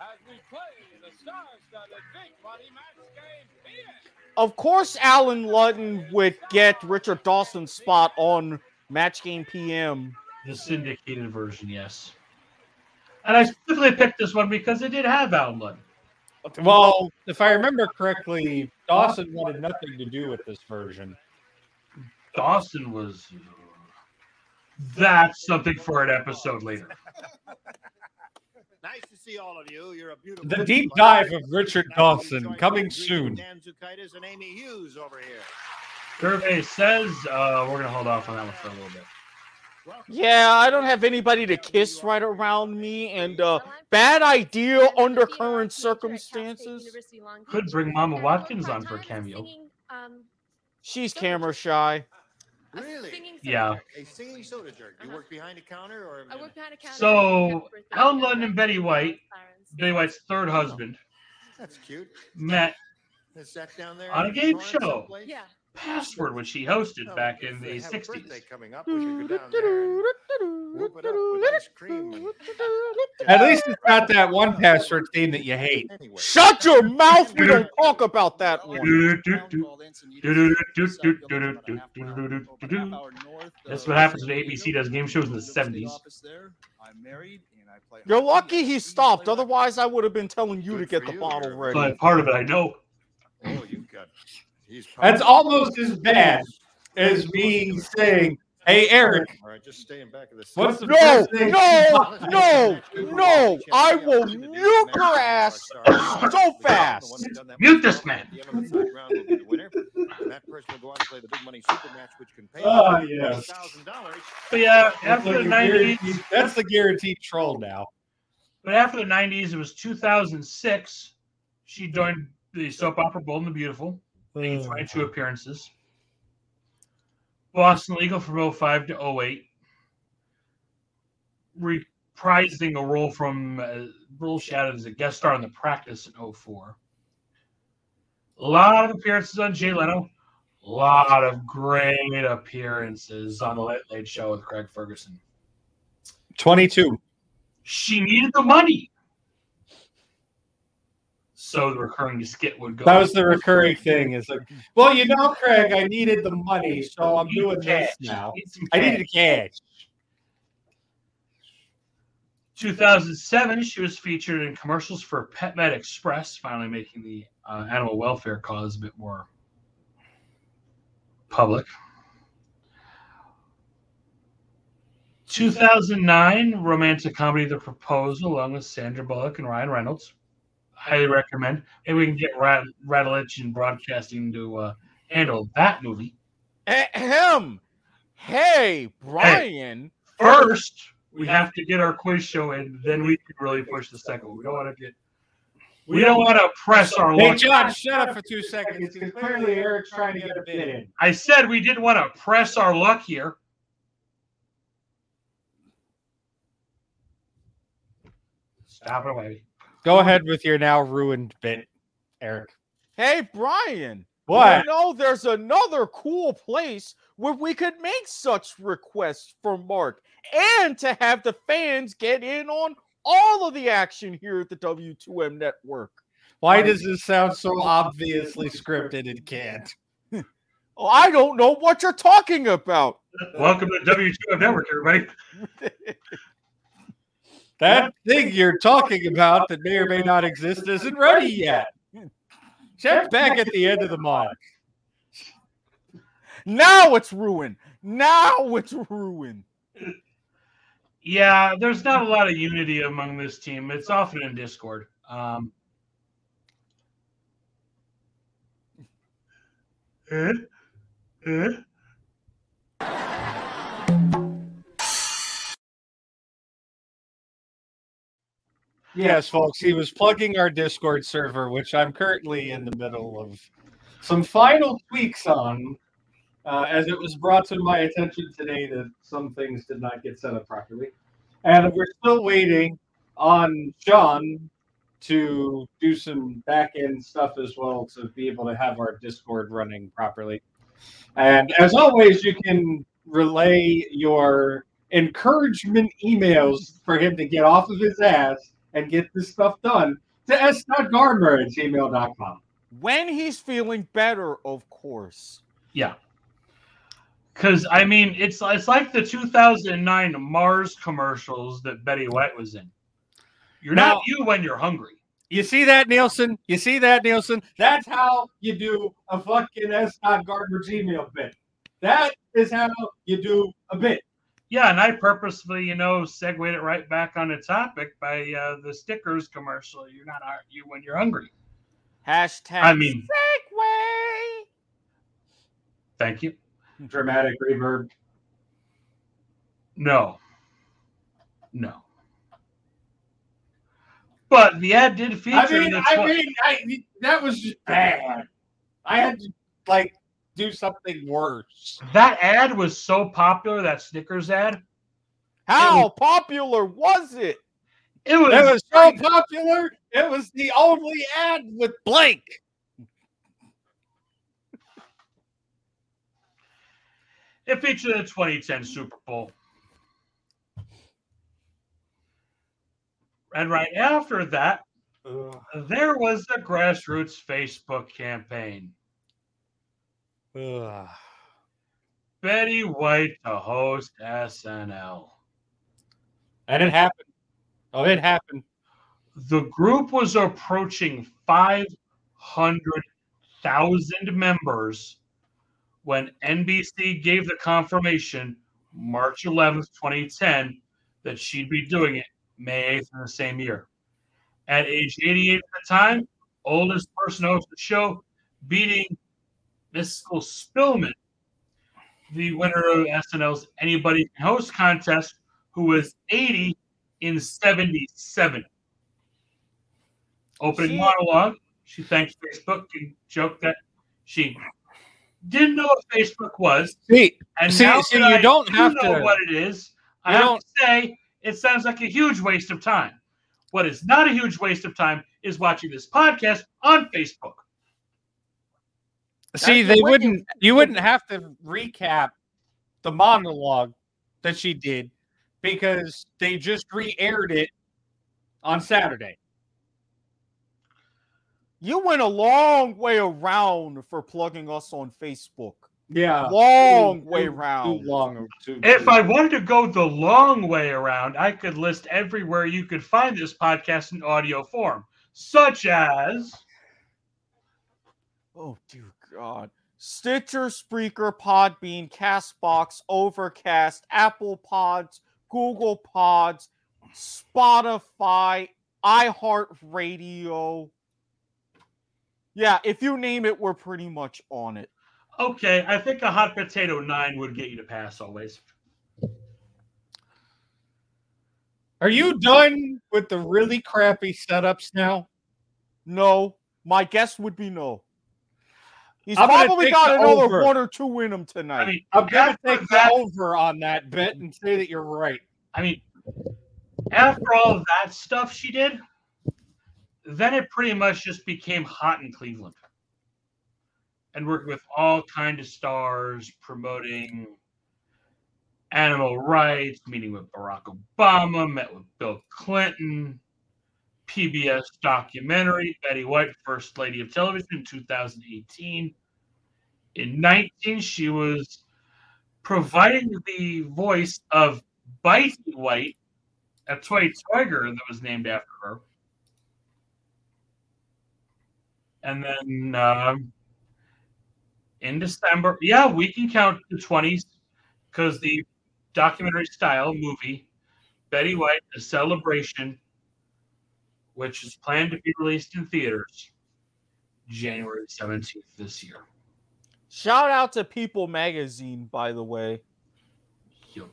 [SPEAKER 4] as we play the star-studded Big Buddy Match Game PM.
[SPEAKER 3] Of course, Allen Ludden would get Richard Dawson's spot on Match Game PM.
[SPEAKER 2] The syndicated version, yes. And I specifically picked this one because it did have Allen Ludden.
[SPEAKER 1] Well, if I remember correctly, Dawson wanted nothing to do with this version.
[SPEAKER 2] Dawson was. That's something for an episode later.
[SPEAKER 6] Nice to see all of you. You're a beautiful.
[SPEAKER 1] The deep
[SPEAKER 6] bunch.
[SPEAKER 1] dive of Richard Dawson coming soon.
[SPEAKER 6] Dan Zukaitis and Amy Hughes over here.
[SPEAKER 2] Gervais says uh, we're going to hold off on that one for a little bit.
[SPEAKER 3] Yeah, I don't have anybody to kiss right around me, and uh, bad idea under current circumstances.
[SPEAKER 2] Could bring Mama Watkins on for a cameo.
[SPEAKER 3] She's camera shy.
[SPEAKER 6] Really?
[SPEAKER 2] Yeah.
[SPEAKER 6] A singing soda jerk. You work behind a counter or?
[SPEAKER 7] I work behind a counter.
[SPEAKER 2] So, Allen Ludden and Betty White, Betty White's third husband,
[SPEAKER 6] That's cute.
[SPEAKER 2] met
[SPEAKER 6] Is that down there?
[SPEAKER 2] On a game show.
[SPEAKER 6] someplace?
[SPEAKER 7] Yeah.
[SPEAKER 2] Password, which she hosted
[SPEAKER 6] Oh,
[SPEAKER 2] back in the
[SPEAKER 6] they have a
[SPEAKER 2] 60s.
[SPEAKER 6] coming up, we should go down there and whoop it up with ice cream. and-
[SPEAKER 1] At least it's not that one password theme that you hate.
[SPEAKER 6] Anyway.
[SPEAKER 3] Shut your mouth! We don't talk about that one.
[SPEAKER 2] That's what happens when ABC does game shows in the 70s.
[SPEAKER 3] You're lucky he stopped. Otherwise, I would have been telling you to get the
[SPEAKER 6] you,
[SPEAKER 3] bottle
[SPEAKER 6] Eric.
[SPEAKER 3] ready.
[SPEAKER 2] But part of it I know.
[SPEAKER 6] Oh, you've got. He's
[SPEAKER 1] That's almost as bad as me saying, "Hey, Eric,
[SPEAKER 6] All right, just staying back of the.
[SPEAKER 1] what's the
[SPEAKER 3] No,
[SPEAKER 1] first thing?"
[SPEAKER 3] no, no, no! I will nuke her ass so fast.
[SPEAKER 2] Mute this man.
[SPEAKER 6] That person will go on to play the big money super match, which can pay
[SPEAKER 1] Oh, yes.
[SPEAKER 6] thousand dollars.
[SPEAKER 2] But yeah,
[SPEAKER 1] That's,
[SPEAKER 2] after the 90s,
[SPEAKER 1] guaranteed- that's the guaranteed troll now.
[SPEAKER 2] but after the 90s, it was 2006. She joined the soap opera Bold and the Beautiful, making 22 appearances. Boston Legal from 05 to 08, reprising a role from uh, role she had as a guest star on The Practice in 04. A lot of appearances on Jay Leno, a lot of great appearances on the Late Late Show with Craig Ferguson.
[SPEAKER 1] Twenty-two.
[SPEAKER 2] She needed the money. So the recurring skit would go.
[SPEAKER 1] That was the recurring thing. Is like, well, you know, Craig, I needed the money, so I'm doing this now. I needed cash.
[SPEAKER 2] 2007, she was featured in commercials for Pet Med Express, finally making the uh, animal welfare cause a bit more public. 2009, romantic comedy The Proposal, along with Sandra Bullock and Ryan Reynolds. Highly recommend. Maybe we can get Rad- Radulich and Broadcasting to uh, handle that movie.
[SPEAKER 3] Ahem. Hey, Brian.
[SPEAKER 2] First, we have to get our quiz show in, then we can really push the second one. We don't want to get. We don't want to press our
[SPEAKER 1] Hey,
[SPEAKER 2] luck.
[SPEAKER 1] John, shut up for two seconds because clearly Eric's trying to get a bit in.
[SPEAKER 2] I said we didn't want to press our luck here. Stop it away.
[SPEAKER 1] Go ahead with your now ruined bit, Eric.
[SPEAKER 3] Hey, Brian.
[SPEAKER 1] What?
[SPEAKER 3] You know, there's another cool place where we could make such requests for Mark and to have the fans get in on all of the action here at the W2M network.
[SPEAKER 1] Why does this sound so obviously scripted and can't?
[SPEAKER 3] Oh, I don't know what you're talking about.
[SPEAKER 2] Welcome to W2M Network, everybody.
[SPEAKER 1] That thing you're talking about that may or may not exist isn't ready yet. Check back at the end of the month.
[SPEAKER 3] Now it's ruined. Now it's ruined.
[SPEAKER 2] Yeah, there's not a lot of unity among this team. It's often in Discord. Um, eh? Eh?
[SPEAKER 1] Yes, folks, he was plugging our Discord server, which I'm currently in the middle of some final tweaks on, uh, as it was brought to my attention today that some things did not get set up properly. And we're still waiting on Sean to do some back end stuff as well to be able to have our Discord running properly. And as always, you can relay your encouragement emails for him to get off of his ass and get this stuff done to s.gardner at gmail.com.
[SPEAKER 3] When he's feeling better, of course.
[SPEAKER 2] Yeah. Because I mean, it's it's like the 2009 Mars commercials that Betty White was in. You're
[SPEAKER 1] Now-
[SPEAKER 2] not you when you're hungry.
[SPEAKER 1] You see that, Nielsen? You see that, Nielsen? That's how you do a fucking s.gardner Gmail bit. That is how you do a bit.
[SPEAKER 2] Yeah, and I purposefully, you know, segued it right back on the topic by uh, the Snickers commercial. You're not are you when you're hungry.
[SPEAKER 3] Hashtag
[SPEAKER 2] I mean,
[SPEAKER 3] Segway.
[SPEAKER 2] thank you.
[SPEAKER 1] Dramatic reverb.
[SPEAKER 2] No, no. But the ad did feature
[SPEAKER 1] I mean, I
[SPEAKER 2] tw-
[SPEAKER 1] mean, I, that was just bad. I had to like do something worse.
[SPEAKER 2] that ad was so popular. That Snickers ad.
[SPEAKER 3] How popular was it?
[SPEAKER 2] It was.
[SPEAKER 1] It was so popular. It was the only ad with blank.
[SPEAKER 2] It featured the 2010 Super Bowl. And right after that, there was the grassroots Facebook campaign.
[SPEAKER 1] Ugh.
[SPEAKER 2] Betty White to host SNL.
[SPEAKER 1] And it happened. Oh, it happened.
[SPEAKER 2] The group was approaching 500,000 members when NBC gave the confirmation March 11th, 2010, that she'd be doing it May 8th in the same year. At age 88 at the time, oldest person host the show, beating Miskel Spillman, the winner of SNL's Anybody Can Host contest, who was 80 in 77. Opening
[SPEAKER 3] She-
[SPEAKER 2] monologue, she thanked Facebook and joked that she didn't know what Facebook was.
[SPEAKER 1] See,
[SPEAKER 2] And
[SPEAKER 1] See-
[SPEAKER 2] now
[SPEAKER 1] see,
[SPEAKER 2] that
[SPEAKER 1] you
[SPEAKER 2] I
[SPEAKER 1] don't
[SPEAKER 2] do
[SPEAKER 1] have
[SPEAKER 2] know
[SPEAKER 1] to-
[SPEAKER 2] what it is. I have
[SPEAKER 1] don't-
[SPEAKER 2] to say it sounds like a huge waste of time. What is not a huge waste of time is watching this podcast on Facebook.
[SPEAKER 1] See, they
[SPEAKER 3] the
[SPEAKER 1] wouldn't.
[SPEAKER 3] you-
[SPEAKER 1] You wouldn't have to recap the monologue that she did because they just re-aired it on Saturday.
[SPEAKER 3] You went a long way around for plugging us on Facebook.
[SPEAKER 1] Yeah,
[SPEAKER 3] Long
[SPEAKER 1] Too-
[SPEAKER 3] way around.
[SPEAKER 1] Too long. Too,
[SPEAKER 2] If I wanted to go the long way around, I could list everywhere you could find this podcast in audio form, such as
[SPEAKER 3] Oh dear God. Stitcher, Spreaker, Podbean, Castbox, Overcast, Apple Pods, Google Pods, Spotify, iHeartRadio. Yeah, if you name it, we're pretty much on it.
[SPEAKER 2] okay, I think a hot potato nine would get you to pass always.
[SPEAKER 1] Are you done with the really crappy setups now?
[SPEAKER 3] No, my guess would be no. He's
[SPEAKER 1] I'm
[SPEAKER 3] probably got another
[SPEAKER 1] over.
[SPEAKER 3] one or two in him tonight.
[SPEAKER 2] I mean,
[SPEAKER 1] I'm gonna take
[SPEAKER 2] that,
[SPEAKER 1] over on that bet and say that you're right.
[SPEAKER 2] I mean, after all of that stuff she did, then it pretty much just became hot in Cleveland. And working with all kind of stars, promoting animal rights, meeting with Barack Obama, met with Bill Clinton, PBS documentary, Betty White, First Lady of Television in 2018. In 19, she was providing the voice of Bitey White, a toy tiger that was named after her. And then um, in December, yeah, we can count the 20s. because the documentary style movie Betty White: A Celebration, which is planned to be released in theaters January seventeenth this year.
[SPEAKER 3] Shout out to People Magazine, by the way.
[SPEAKER 2] Yup.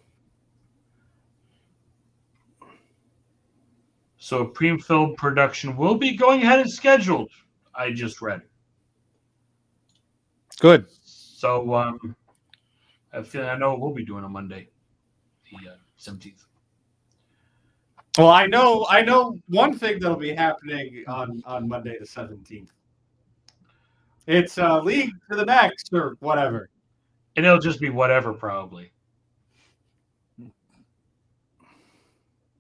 [SPEAKER 2] So pre-film production will be going ahead as scheduled. I just read.
[SPEAKER 1] Good.
[SPEAKER 2] So um, I feel I know what we'll be doing on Monday, the uh, seventeenth.
[SPEAKER 1] Well, I know I know one thing that'll be happening on on Monday the seventeenth. It's uh, League to the Max or whatever.
[SPEAKER 2] and it'll just be whatever probably.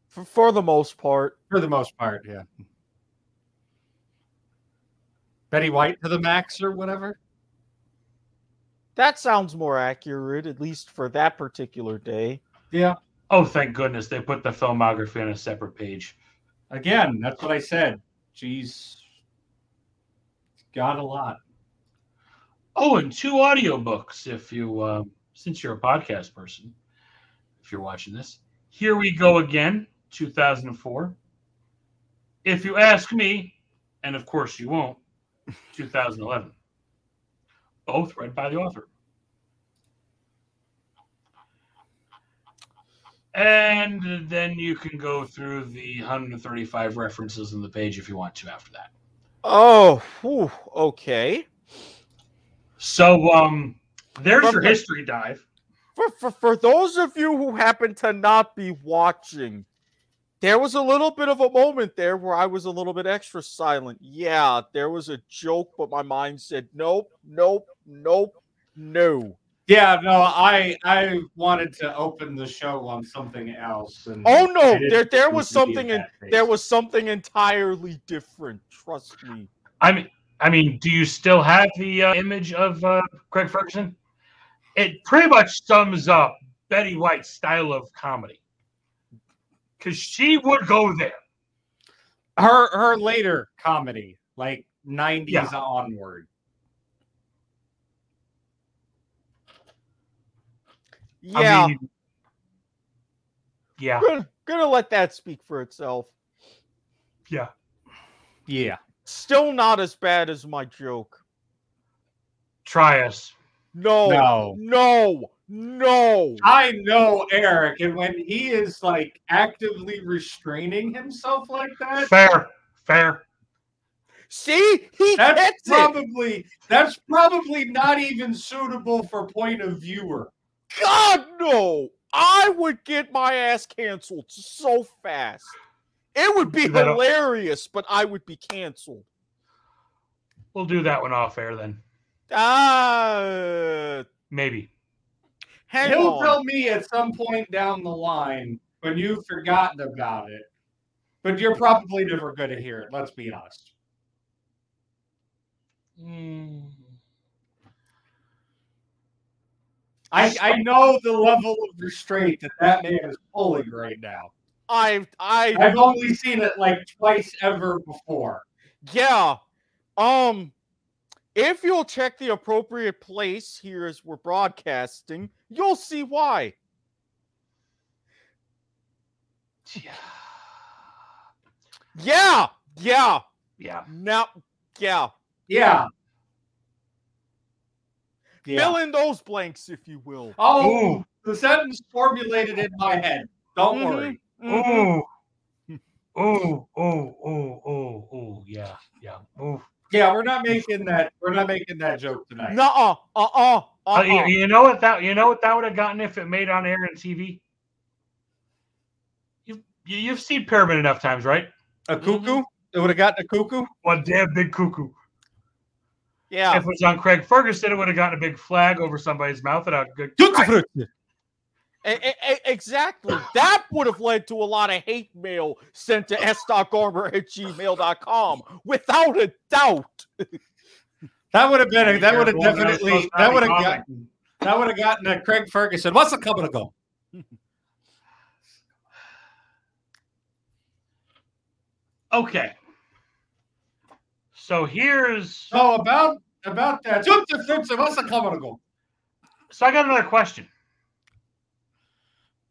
[SPEAKER 3] For, for the most part.
[SPEAKER 1] For the most part, yeah. Betty White to the max or whatever.
[SPEAKER 3] That sounds more accurate, at least for that particular day.
[SPEAKER 1] Yeah.
[SPEAKER 2] Oh, thank goodness they put the filmography on a separate page.
[SPEAKER 1] Again, that's what I said. She's got a lot.
[SPEAKER 2] Oh, and two audiobooks if you um, since you're a podcast person, if you're watching this. Here we go again, 2004. If you ask me, and of course you won't, 2011. Both read by the author. And then you can go through the 135 references in the page if you want to after that.
[SPEAKER 3] Oh, whew, okay.
[SPEAKER 2] So um there's
[SPEAKER 3] From
[SPEAKER 2] your history dive.
[SPEAKER 3] For, for, for those of you who happen to not be watching, there was a little bit of a moment there where I was a little bit extra silent. Yeah, there was a joke, but my mind said, nope, nope, nope, no.
[SPEAKER 1] Yeah, no, I I wanted to open the show on something else. And
[SPEAKER 3] Oh no, there there was
[SPEAKER 1] it would be
[SPEAKER 3] something
[SPEAKER 1] in
[SPEAKER 3] in
[SPEAKER 1] that phase.
[SPEAKER 3] there was something entirely different. Trust me.
[SPEAKER 2] I mean I mean, do you still have the uh, image of uh, Craig Ferguson? It pretty much sums up Betty White's style of comedy. Cause she would go there.
[SPEAKER 1] her her later comedy, like nineties
[SPEAKER 2] Yeah.
[SPEAKER 1] onward.
[SPEAKER 3] Yeah,
[SPEAKER 2] I mean, yeah,
[SPEAKER 3] gonna, gonna let that speak for itself.
[SPEAKER 2] yeah.
[SPEAKER 1] Yeah.
[SPEAKER 3] Still not as bad as my joke.
[SPEAKER 2] Try us.
[SPEAKER 3] No,
[SPEAKER 1] No.
[SPEAKER 3] no, no.
[SPEAKER 1] I know Eric, and when he is like actively restraining himself like that,
[SPEAKER 2] Fair, fair.
[SPEAKER 3] See, he
[SPEAKER 1] that's
[SPEAKER 3] gets it.
[SPEAKER 1] probably that's probably not even suitable for point of viewer.
[SPEAKER 3] God no! I would get my ass canceled so fast. It would be
[SPEAKER 2] Do that-
[SPEAKER 3] hilarious, but I would be canceled.
[SPEAKER 2] We'll do that one off air then.
[SPEAKER 3] Ah,
[SPEAKER 2] Maybe.
[SPEAKER 3] hang
[SPEAKER 1] He'll
[SPEAKER 3] on.
[SPEAKER 1] tell me at some point down the line when you've forgotten about it, but you're probably never going to hear it. Let's be honest.
[SPEAKER 2] Mm.
[SPEAKER 1] I, I know the level of restraint that that man is pulling right now.
[SPEAKER 3] I, I,
[SPEAKER 1] I've only seen it like twice ever before.
[SPEAKER 3] yeah. Um, if you'll check the appropriate place here as we're broadcasting, you'll see why. Yeah, yeah.
[SPEAKER 2] Yeah.
[SPEAKER 3] Now, yeah.
[SPEAKER 1] Yeah. Yeah.
[SPEAKER 3] Fill in those blanks, if you will.
[SPEAKER 1] Oh,
[SPEAKER 2] Ooh.
[SPEAKER 1] the sentence formulated in my head. Don't
[SPEAKER 3] Mhm.
[SPEAKER 1] worry.
[SPEAKER 2] Ooh. oh, oh, oh, ooh, ooh, yeah, yeah. Ooh.
[SPEAKER 1] Yeah, we're not making that. We're not making that joke tonight.
[SPEAKER 3] Nuh-uh, uh-uh,
[SPEAKER 2] Uh,
[SPEAKER 3] uh-uh.
[SPEAKER 2] you, you know what that you know what that would have gotten if it made on air and TV. You, you you've seen Pyramid enough times, right?
[SPEAKER 1] A cuckoo? It would have gotten a cuckoo.
[SPEAKER 2] One damn big cuckoo.
[SPEAKER 3] Yeah.
[SPEAKER 2] If it was on Craig Ferguson, it would have gotten a big flag over somebody's mouth and a good.
[SPEAKER 3] Exactly. That would have led to a lot of hate mail sent to s.garber at gmail.com, without a doubt.
[SPEAKER 1] That would have been. A, that would have
[SPEAKER 2] Careful, that was
[SPEAKER 1] definitely. That would have gotten. That would have gotten a Craig Ferguson. What's the coming to go?
[SPEAKER 2] Okay. So here's
[SPEAKER 1] So about about that. What's the coming to go?
[SPEAKER 2] so I got another question.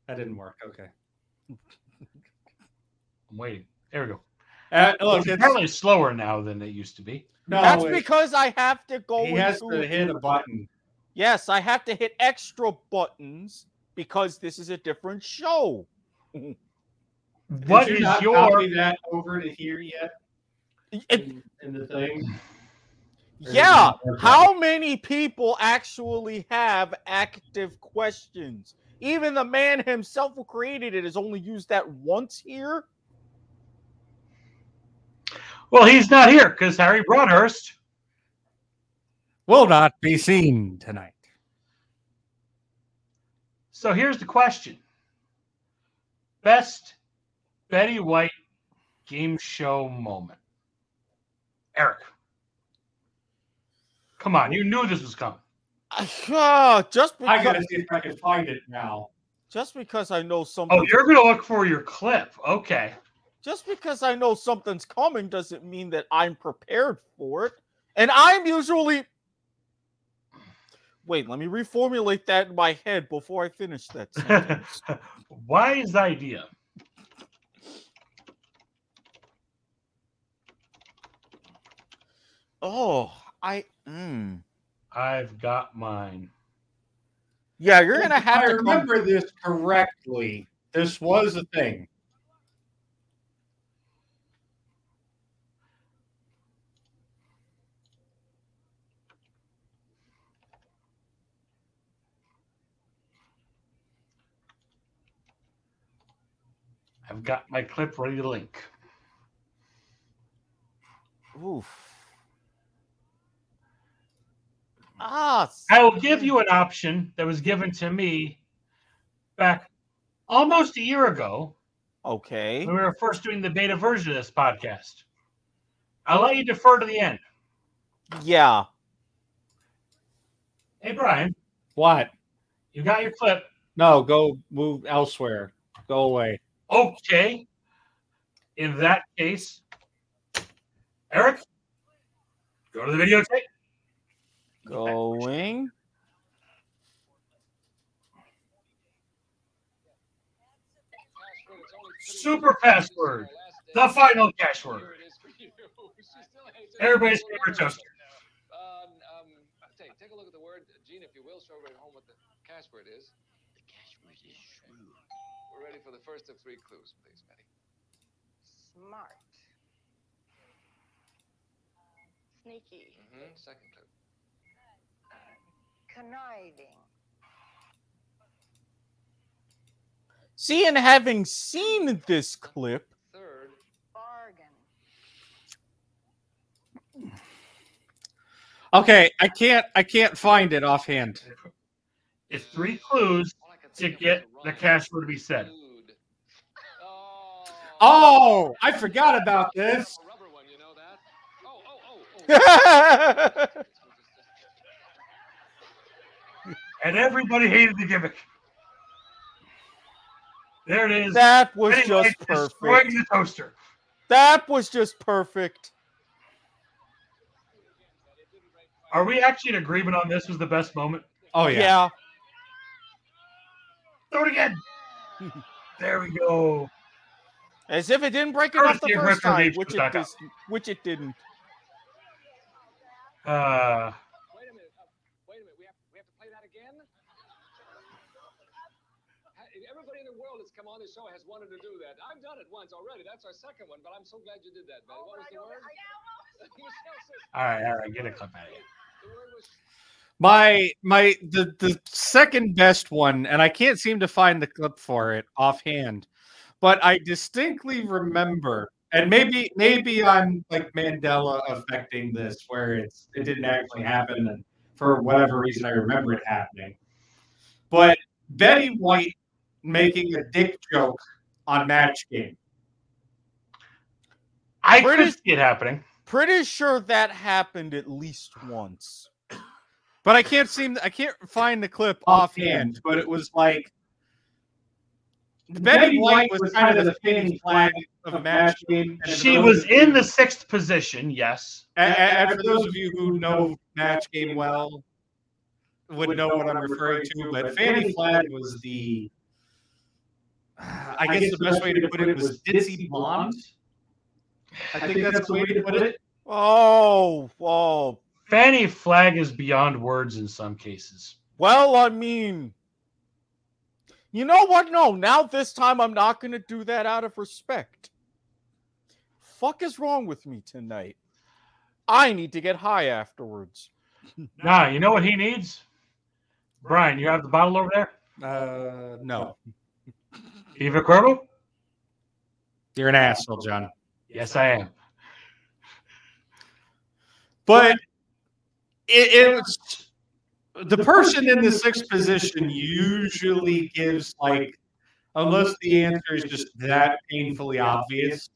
[SPEAKER 1] That didn't work. Okay.
[SPEAKER 2] I'm waiting. There we go.
[SPEAKER 1] Uh, look,
[SPEAKER 2] it's
[SPEAKER 1] it's,
[SPEAKER 2] apparently slower now than it used to be.
[SPEAKER 1] no,
[SPEAKER 3] That's
[SPEAKER 1] it-
[SPEAKER 3] because I have to go.
[SPEAKER 1] he has to hit a button.
[SPEAKER 3] Yes, I have to hit extra buttons because this is a different show.
[SPEAKER 2] What
[SPEAKER 1] Did you
[SPEAKER 2] is your
[SPEAKER 1] that over to here yet
[SPEAKER 3] It-
[SPEAKER 1] in, in the thing?
[SPEAKER 3] Yeah, how many people actually have active questions? Even the man himself who created it has only used that once here.
[SPEAKER 2] Well, he's not here because Harry Broadhurst.
[SPEAKER 1] will not be seen tonight.
[SPEAKER 2] So here's the question: Best Betty White game show moment. Eric, come on! You knew this was coming.
[SPEAKER 3] Ah, just
[SPEAKER 1] I gotta see if I can find it now.
[SPEAKER 3] just because I know something.
[SPEAKER 2] Oh, you're gonna look for your clip. Okay.
[SPEAKER 3] just because I know something's coming doesn't mean that I'm prepared for it. And I'm usually. Wait, let me reformulate that in my head before I finish that sentence.
[SPEAKER 2] Wise idea.
[SPEAKER 3] Oh, I. Mm.
[SPEAKER 2] I've got mine.
[SPEAKER 3] Yeah, you're gonna
[SPEAKER 1] If
[SPEAKER 3] have
[SPEAKER 1] I
[SPEAKER 3] to come.
[SPEAKER 1] remember this correctly. This was a thing.
[SPEAKER 2] I've got my clip ready to link.
[SPEAKER 3] Oof. Ah,
[SPEAKER 2] I will give you an option that was given to me back almost a year ago
[SPEAKER 3] okay.
[SPEAKER 2] when we were first doing the beta version of this podcast. I'll let you defer to the end.
[SPEAKER 3] Yeah.
[SPEAKER 2] Hey, Brian,
[SPEAKER 1] What?
[SPEAKER 2] you got your clip.
[SPEAKER 1] No, go move elsewhere. Go away.
[SPEAKER 2] Okay. In that case, Eric, go to the videotape.
[SPEAKER 3] Going.
[SPEAKER 2] Super password, the final cash word. Everybody's favorite toaster.
[SPEAKER 4] Um, um, take, take a look at the word, Gene, if you will. Show everybody at home what the cash word is. The cash word is shrew. We're ready for the first of three clues, please, Betty.
[SPEAKER 5] Smart. Sneaky.
[SPEAKER 4] Mm-hmm. Second clue.
[SPEAKER 5] Conniving.
[SPEAKER 3] See, and having seen this clip,
[SPEAKER 4] Third.
[SPEAKER 5] Bargain.
[SPEAKER 1] Okay, I can't. I can't find it offhand.
[SPEAKER 2] It's three clues
[SPEAKER 4] All I can
[SPEAKER 2] to get the cash word to be said.
[SPEAKER 4] Oh.
[SPEAKER 1] Oh, I forgot about this.
[SPEAKER 4] A rubber one, you know that? Oh, oh, oh, oh.
[SPEAKER 2] And everybody hated the gimmick. There it is.
[SPEAKER 3] that was
[SPEAKER 2] Betty
[SPEAKER 3] just perfect.
[SPEAKER 2] the toaster.
[SPEAKER 3] That was just perfect.
[SPEAKER 2] Are we actually in agreement on this was the best moment?
[SPEAKER 1] Oh
[SPEAKER 3] Yeah.
[SPEAKER 1] yeah.
[SPEAKER 2] Throw it again. there we go.
[SPEAKER 3] As if it didn't break it off the first time, which it, dis- which it didn't.
[SPEAKER 2] Uh,
[SPEAKER 4] Wait a minute. Uh, wait a minute. We have, we have to play that again? Ha- Everybody in the world that's come on this show has wanted to do that. I've done it once already. That's our second one, but I'm so glad you did that, Betty. What was the word?
[SPEAKER 2] All right, all right, get a clip out of here.
[SPEAKER 4] The word was
[SPEAKER 1] My my the the second best one, and I can't seem to find the clip for it offhand, but I distinctly remember, and maybe maybe I'm like Mandela affecting this, where it's it didn't actually happen, and for whatever reason I remember it happening. But Betty White making a dick joke on Match Game.
[SPEAKER 2] I
[SPEAKER 3] Where
[SPEAKER 2] could see it happening.
[SPEAKER 3] Pretty sure that happened at least once.
[SPEAKER 1] But I can't seem I can't find the clip offhand, but it was like Betty White was kind of the Fannie Flagg of match game.
[SPEAKER 2] She was
[SPEAKER 1] of
[SPEAKER 2] in the sixth position, yes.
[SPEAKER 1] and, and for those of you who know match game well would know what I'm referring to, but Fannie Flagg was the I guess the best way to put it was ditzy blonde. I think that's the way to put it.
[SPEAKER 3] Oh, whoa.
[SPEAKER 2] Fannie Flagg is beyond words in some cases.
[SPEAKER 3] Well, I mean, you know what? No, now this time I'm not going to do that out of respect. Fuck is wrong with me tonight? I need to get high afterwards.
[SPEAKER 2] Nah, you know what he needs? Brian, you have the bottle over there?
[SPEAKER 1] Uh, no,
[SPEAKER 2] Eva Corvo?
[SPEAKER 1] you're an asshole, John.
[SPEAKER 2] Yes, I am.
[SPEAKER 1] But it, it was the person in the sixth position usually gives like, unless the answer is just that painfully obvious,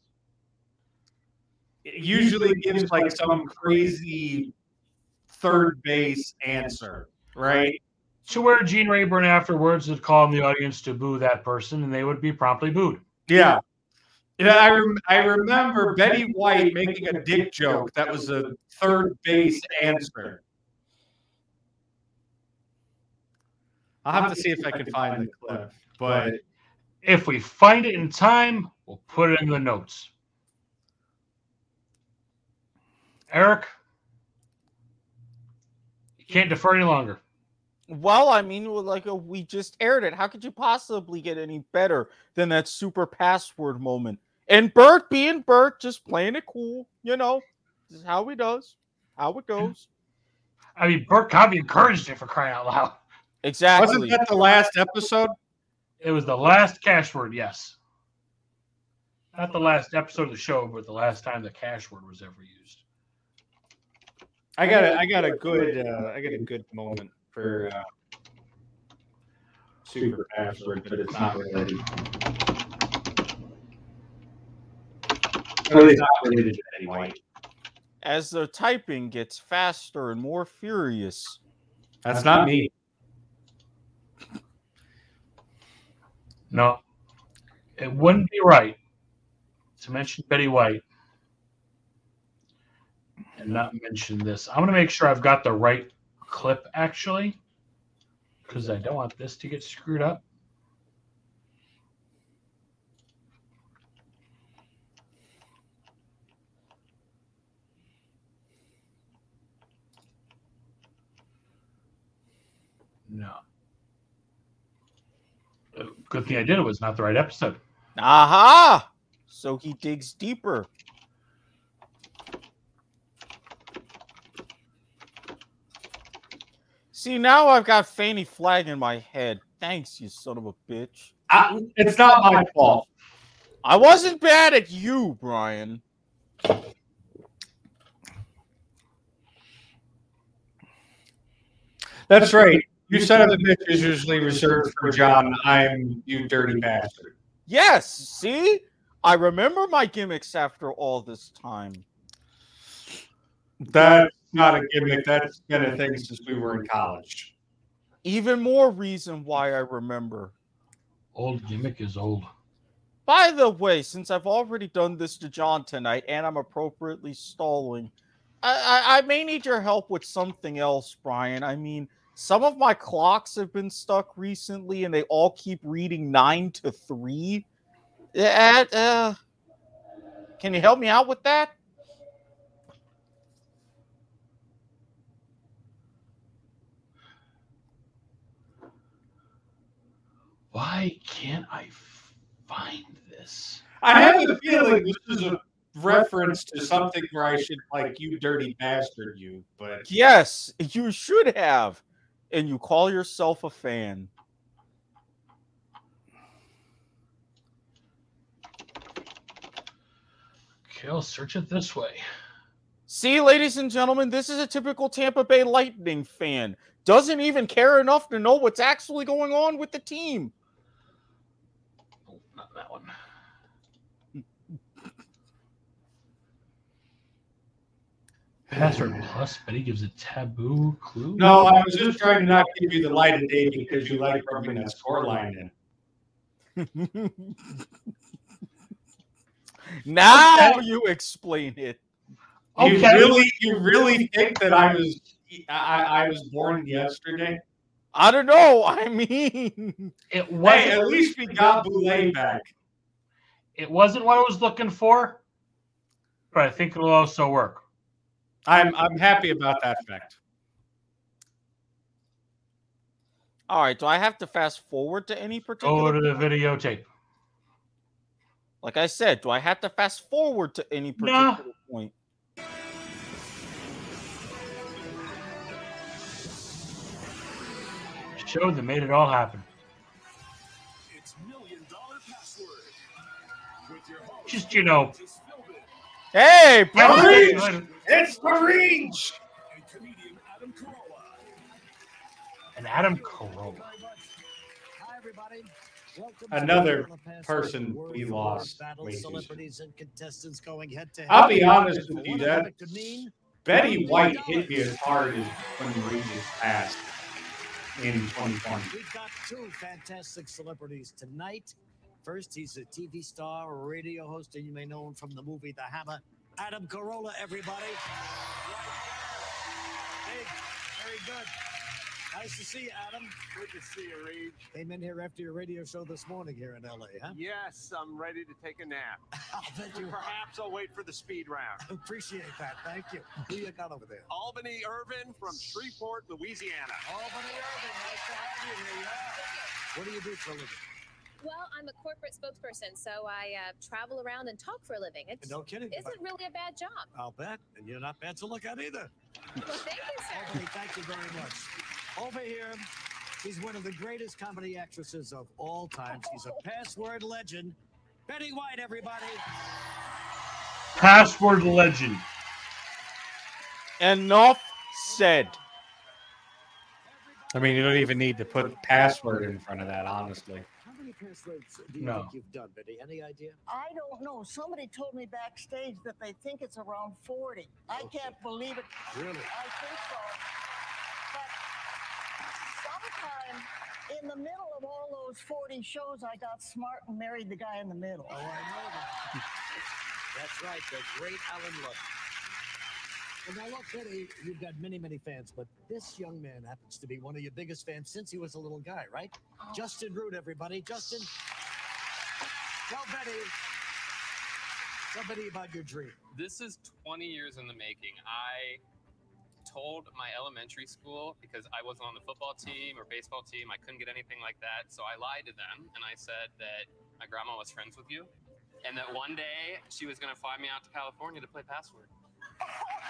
[SPEAKER 1] it usually gives like some crazy third base answer, right?
[SPEAKER 2] To where Gene Rayburn afterwards would call on the audience to boo that person, and they would be promptly booed.
[SPEAKER 1] Yeah. Yeah, I, rem- I remember Betty White making a dick joke that was a third base answer. I'll have to see if I can find the clip, but
[SPEAKER 2] If we find it in time, we'll put it in the notes. Eric, you can't defer any longer.
[SPEAKER 3] Well, I mean, like uh, we just aired it. How could you possibly get any better than that super password moment? And Bert being Bert, just playing it cool, you know, this is how he does, how it goes.
[SPEAKER 2] I mean, Bert Convy encouraged it for crying out loud.
[SPEAKER 3] Exactly.
[SPEAKER 1] wasn't that the last episode?
[SPEAKER 2] It was the last cash word, yes. Not the last episode of the show, but the last time the cash word was ever used.
[SPEAKER 1] I got a, I got a good uh, I got a good moment for uh, super password, but it's not related. Really not related to Betty White.
[SPEAKER 3] As the typing gets faster and more furious.
[SPEAKER 1] That's not me.
[SPEAKER 2] No, it wouldn't be right to mention Betty White and not mention this. I'm going to make sure I've got the right clip actually, because I don't want this to get screwed up. No. Good thing I did. It was not the right episode.
[SPEAKER 3] Aha! So he digs deeper. See, now I've got Fannie Flagg in my head. Thanks, you son of a bitch.
[SPEAKER 1] I, it's not my fault.
[SPEAKER 3] I wasn't bad at you, Brian.
[SPEAKER 1] That's right. You son of a bitch is usually reserved for John. I'm you dirty bastard.
[SPEAKER 3] Yes, see? I remember my gimmicks after all this time.
[SPEAKER 1] That's not a gimmick. That's been a thing since we were in college.
[SPEAKER 3] Even more reason why I remember.
[SPEAKER 2] Old gimmick is old.
[SPEAKER 3] By the way, since I've already done this to John tonight and I'm appropriately stalling, I, I, I may need your help with something else, Brian. I mean, some of my clocks have been stuck recently and they all keep reading nine to three. At, uh, can you help me out with that?
[SPEAKER 2] Why can't I find this?
[SPEAKER 1] I have a feeling this is a reference to something where I should like you dirty bastard you, but
[SPEAKER 3] Yes, you should have. And you call yourself a fan.
[SPEAKER 2] Okay, I'll search it this way.
[SPEAKER 3] See, ladies and gentlemen, this is a typical Tampa Bay Lightning fan. Doesn't even care enough to know what's actually going on with the team.
[SPEAKER 2] Oh, not that one. Password plus Betty gives a taboo clue.
[SPEAKER 1] no, I was just trying to not give you the light of day because you like rubbing that score line in.
[SPEAKER 3] now you explain it.
[SPEAKER 1] You
[SPEAKER 2] Okay.
[SPEAKER 1] really, you really think that I was, I, I was born yesterday?
[SPEAKER 3] I don't know. I mean,
[SPEAKER 2] It wasn't.
[SPEAKER 1] Hey, at least we got Boulay back.
[SPEAKER 2] It wasn't what I was looking for, but I think it'll also work.
[SPEAKER 1] I'm I'm happy about that fact.
[SPEAKER 3] all right. Do I have to fast forward to any particular?
[SPEAKER 2] Go to the videotape.
[SPEAKER 3] Like I said, do I have to fast forward to any
[SPEAKER 2] Nah.
[SPEAKER 3] particular point?
[SPEAKER 2] Show that made it all happen.
[SPEAKER 4] It's Million Dollar Password. With your host,
[SPEAKER 2] Just you know,
[SPEAKER 3] Hey,
[SPEAKER 1] Yeah,
[SPEAKER 3] bro.
[SPEAKER 1] Reach! It's the reach.
[SPEAKER 4] and Adam Carolla.
[SPEAKER 2] and Adam Carolla.
[SPEAKER 7] Everybody.
[SPEAKER 1] Another
[SPEAKER 7] to the Password
[SPEAKER 1] person we lost
[SPEAKER 7] celebrities and contestants going head to head.
[SPEAKER 1] I'll be honest with you,
[SPEAKER 7] what
[SPEAKER 1] that
[SPEAKER 7] it could mean,
[SPEAKER 1] Betty White hit me as hard as when Regis passed in 2020.
[SPEAKER 7] We've got two fantastic celebrities tonight. First, he's a TV star, a radio host, and you may know him from the movie The Hammer. Adam Carolla, everybody. Hey, very good. Nice to see you, Adam.
[SPEAKER 6] Good to see you, Regis.
[SPEAKER 7] Came in here after your radio show this morning here in LA, huh?
[SPEAKER 6] Yes, I'm ready to take a nap.
[SPEAKER 7] I'll bet you
[SPEAKER 6] Perhaps I'll wait for the speed round.
[SPEAKER 7] appreciate that. Thank you. Who you got over there?
[SPEAKER 6] Albany Irvin from Shreveport, Louisiana.
[SPEAKER 7] Albany Irving, nice to have you here. Yeah. What do you do for a living?
[SPEAKER 8] Well, I'm a corporate spokesperson, so I uh, travel around and talk for a living. It's
[SPEAKER 7] No kidding.
[SPEAKER 8] isn't really a bad job.
[SPEAKER 7] I'll bet. And you're not bad to look at either.
[SPEAKER 8] Well, thank you, sir.
[SPEAKER 7] Albany, thank you very much. Over here, she's one of the greatest comedy actresses of all time. She's a password legend. Betty White, everybody.
[SPEAKER 2] Password legend.
[SPEAKER 3] Enough said.
[SPEAKER 1] I mean, you don't even need to put password in front of that, honestly.
[SPEAKER 7] How many passwords do you
[SPEAKER 2] No.
[SPEAKER 7] think you've done, Betty? Any idea?
[SPEAKER 5] I don't know. Somebody told me backstage that they think it's around 40. I can't believe it.
[SPEAKER 7] Really?
[SPEAKER 5] I think so. But sometime in the middle of all those 40 shows, I got smart and married the guy in the middle.
[SPEAKER 7] Oh, I know that. That's right, the great Allen Ludden. And now look, Betty, you've got many, many fans, but this young man happens to be one of your biggest fans since he was a little guy, right? Oh. Justin Root, everybody. Justin, tell Betty, tell Betty about your dream.
[SPEAKER 9] This is 20 years in the making. I told my elementary school because I wasn't on the football team or baseball team, I couldn't get anything like that. So I lied to them and I said that my grandma was friends with you and that one day she was going to fly me out to California to play Password.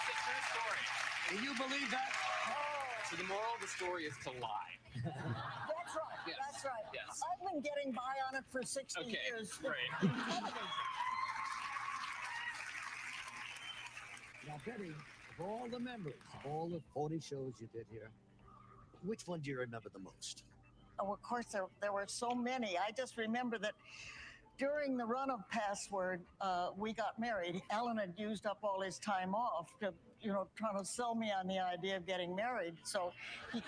[SPEAKER 9] It's a true story.
[SPEAKER 7] Do you believe that?
[SPEAKER 9] So the moral of the story is to lie.
[SPEAKER 5] That's right.
[SPEAKER 9] Yes.
[SPEAKER 5] That's right.
[SPEAKER 9] Yes.
[SPEAKER 5] I've been getting by on it for 60
[SPEAKER 9] Okay,
[SPEAKER 5] years.
[SPEAKER 9] great.
[SPEAKER 7] Now, Betty, of all the members, of all the 40 shows you did here, which one do you remember the most?
[SPEAKER 5] Oh, of course, there, there were so many. I just remember that during the run of Password, uh, we got married. Allen had used up all his time off to, you know, trying to sell me on the idea of getting married. So he,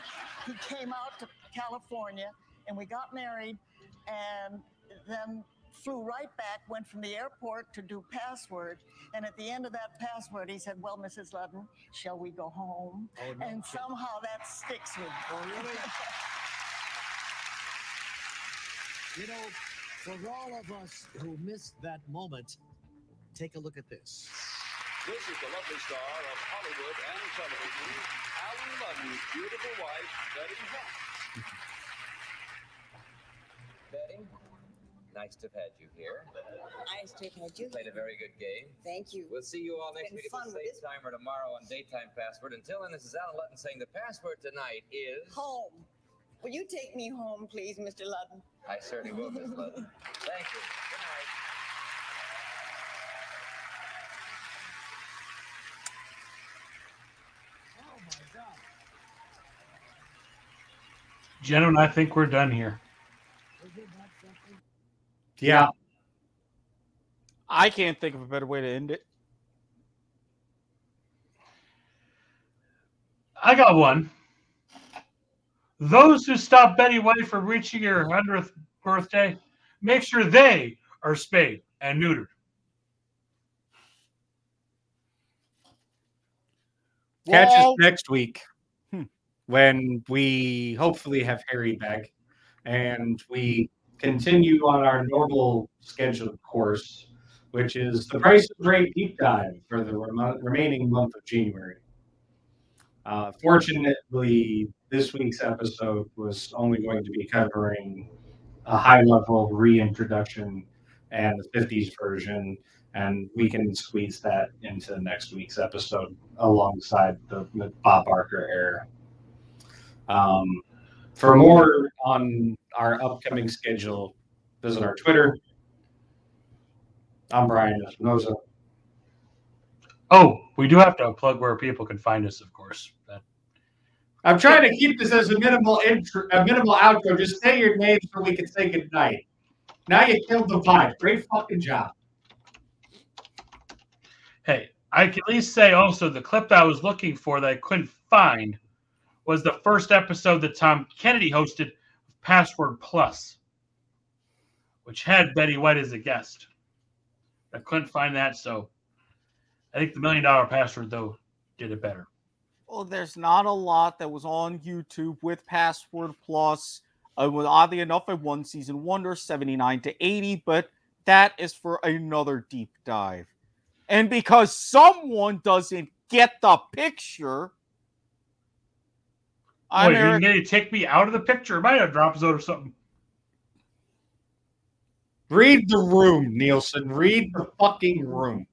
[SPEAKER 5] he came out to California and we got married and then flew right back, went from the airport to do Password. And at the end of that Password, he said, Well, Mrs. Ludden, shall we go home?
[SPEAKER 7] Oh, no
[SPEAKER 5] and somehow that sticks with me.
[SPEAKER 7] Oh, really? You know, for all of us who missed that moment, take a look at this.
[SPEAKER 4] This is the lovely star of Hollywood and television, Allen Ludden's beautiful wife, Betty White.
[SPEAKER 10] Betty, nice to have had you here.
[SPEAKER 5] Nice to have had you.
[SPEAKER 10] Played a very good game.
[SPEAKER 5] Thank you.
[SPEAKER 10] We'll see you all next
[SPEAKER 5] Been
[SPEAKER 10] week
[SPEAKER 5] fun
[SPEAKER 10] at the
[SPEAKER 5] with
[SPEAKER 10] same time or tomorrow on Daytime Password. Until then, this is Allen Ludden saying the password tonight is.
[SPEAKER 5] Home. Will you take me home, please, Mr. Ludden?
[SPEAKER 10] I certainly will, Miss Ludden. Thank you. Good night.
[SPEAKER 7] Oh, my God.
[SPEAKER 2] Gentlemen, I think we're done here.
[SPEAKER 7] Isn't?
[SPEAKER 1] Yeah.
[SPEAKER 3] I can't think of a better way to end it.
[SPEAKER 2] I got one. Those who stop Betty White from reaching her 100th birthday, make sure they are spayed and neutered.
[SPEAKER 1] Catch
[SPEAKER 3] Walt,
[SPEAKER 1] us next week. When we hopefully have Harry back and we continue on our normal scheduled course, which is the Price is Right deep dive for the remo- remaining month of January. Uh, fortunately, this week's episode was only going to be covering a high level reintroduction and the 50s version, and we can squeeze that into next week's episode alongside the, the Bob Barker era. Um, for more on our upcoming schedule, visit our Twitter. I'm Brian Espinoza.
[SPEAKER 2] Oh, we do have to plug where people can find us, of course. That,
[SPEAKER 1] I'm trying to keep this as a minimal intro, a minimal outro. Just say your name so we can say goodnight. Now you killed the vibe. Great fucking job.
[SPEAKER 2] hey, I can at least say also the clip that I was looking for that I couldn't find was the first episode that Tom Kennedy hosted Password Plus, which had Betty White as a guest. I couldn't find that, so I think the Million Dollar Password though did it better.
[SPEAKER 3] Well, there's not a lot that was on YouTube with Password Plus. Uh, oddly enough, I won season wonder 79 to 80, but that is for another deep dive. And because someone doesn't get the picture, I'm
[SPEAKER 2] you
[SPEAKER 3] Eric.
[SPEAKER 2] need to take me out of the picture. It might have drop zone or something.
[SPEAKER 1] Read the room, Nielsen. Read the fucking room.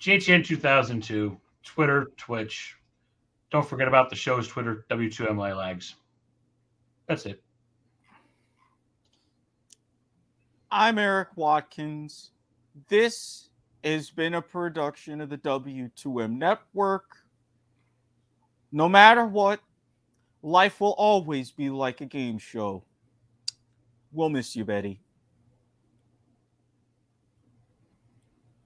[SPEAKER 2] GHN 2002, Twitter, Twitch. Don't forget about the show's Twitter, W2M Lags. That's it.
[SPEAKER 3] I'm Eric Watkins. This has been a production of the W2M Network. No matter what, life will always be like a game show. We'll miss you, Betty.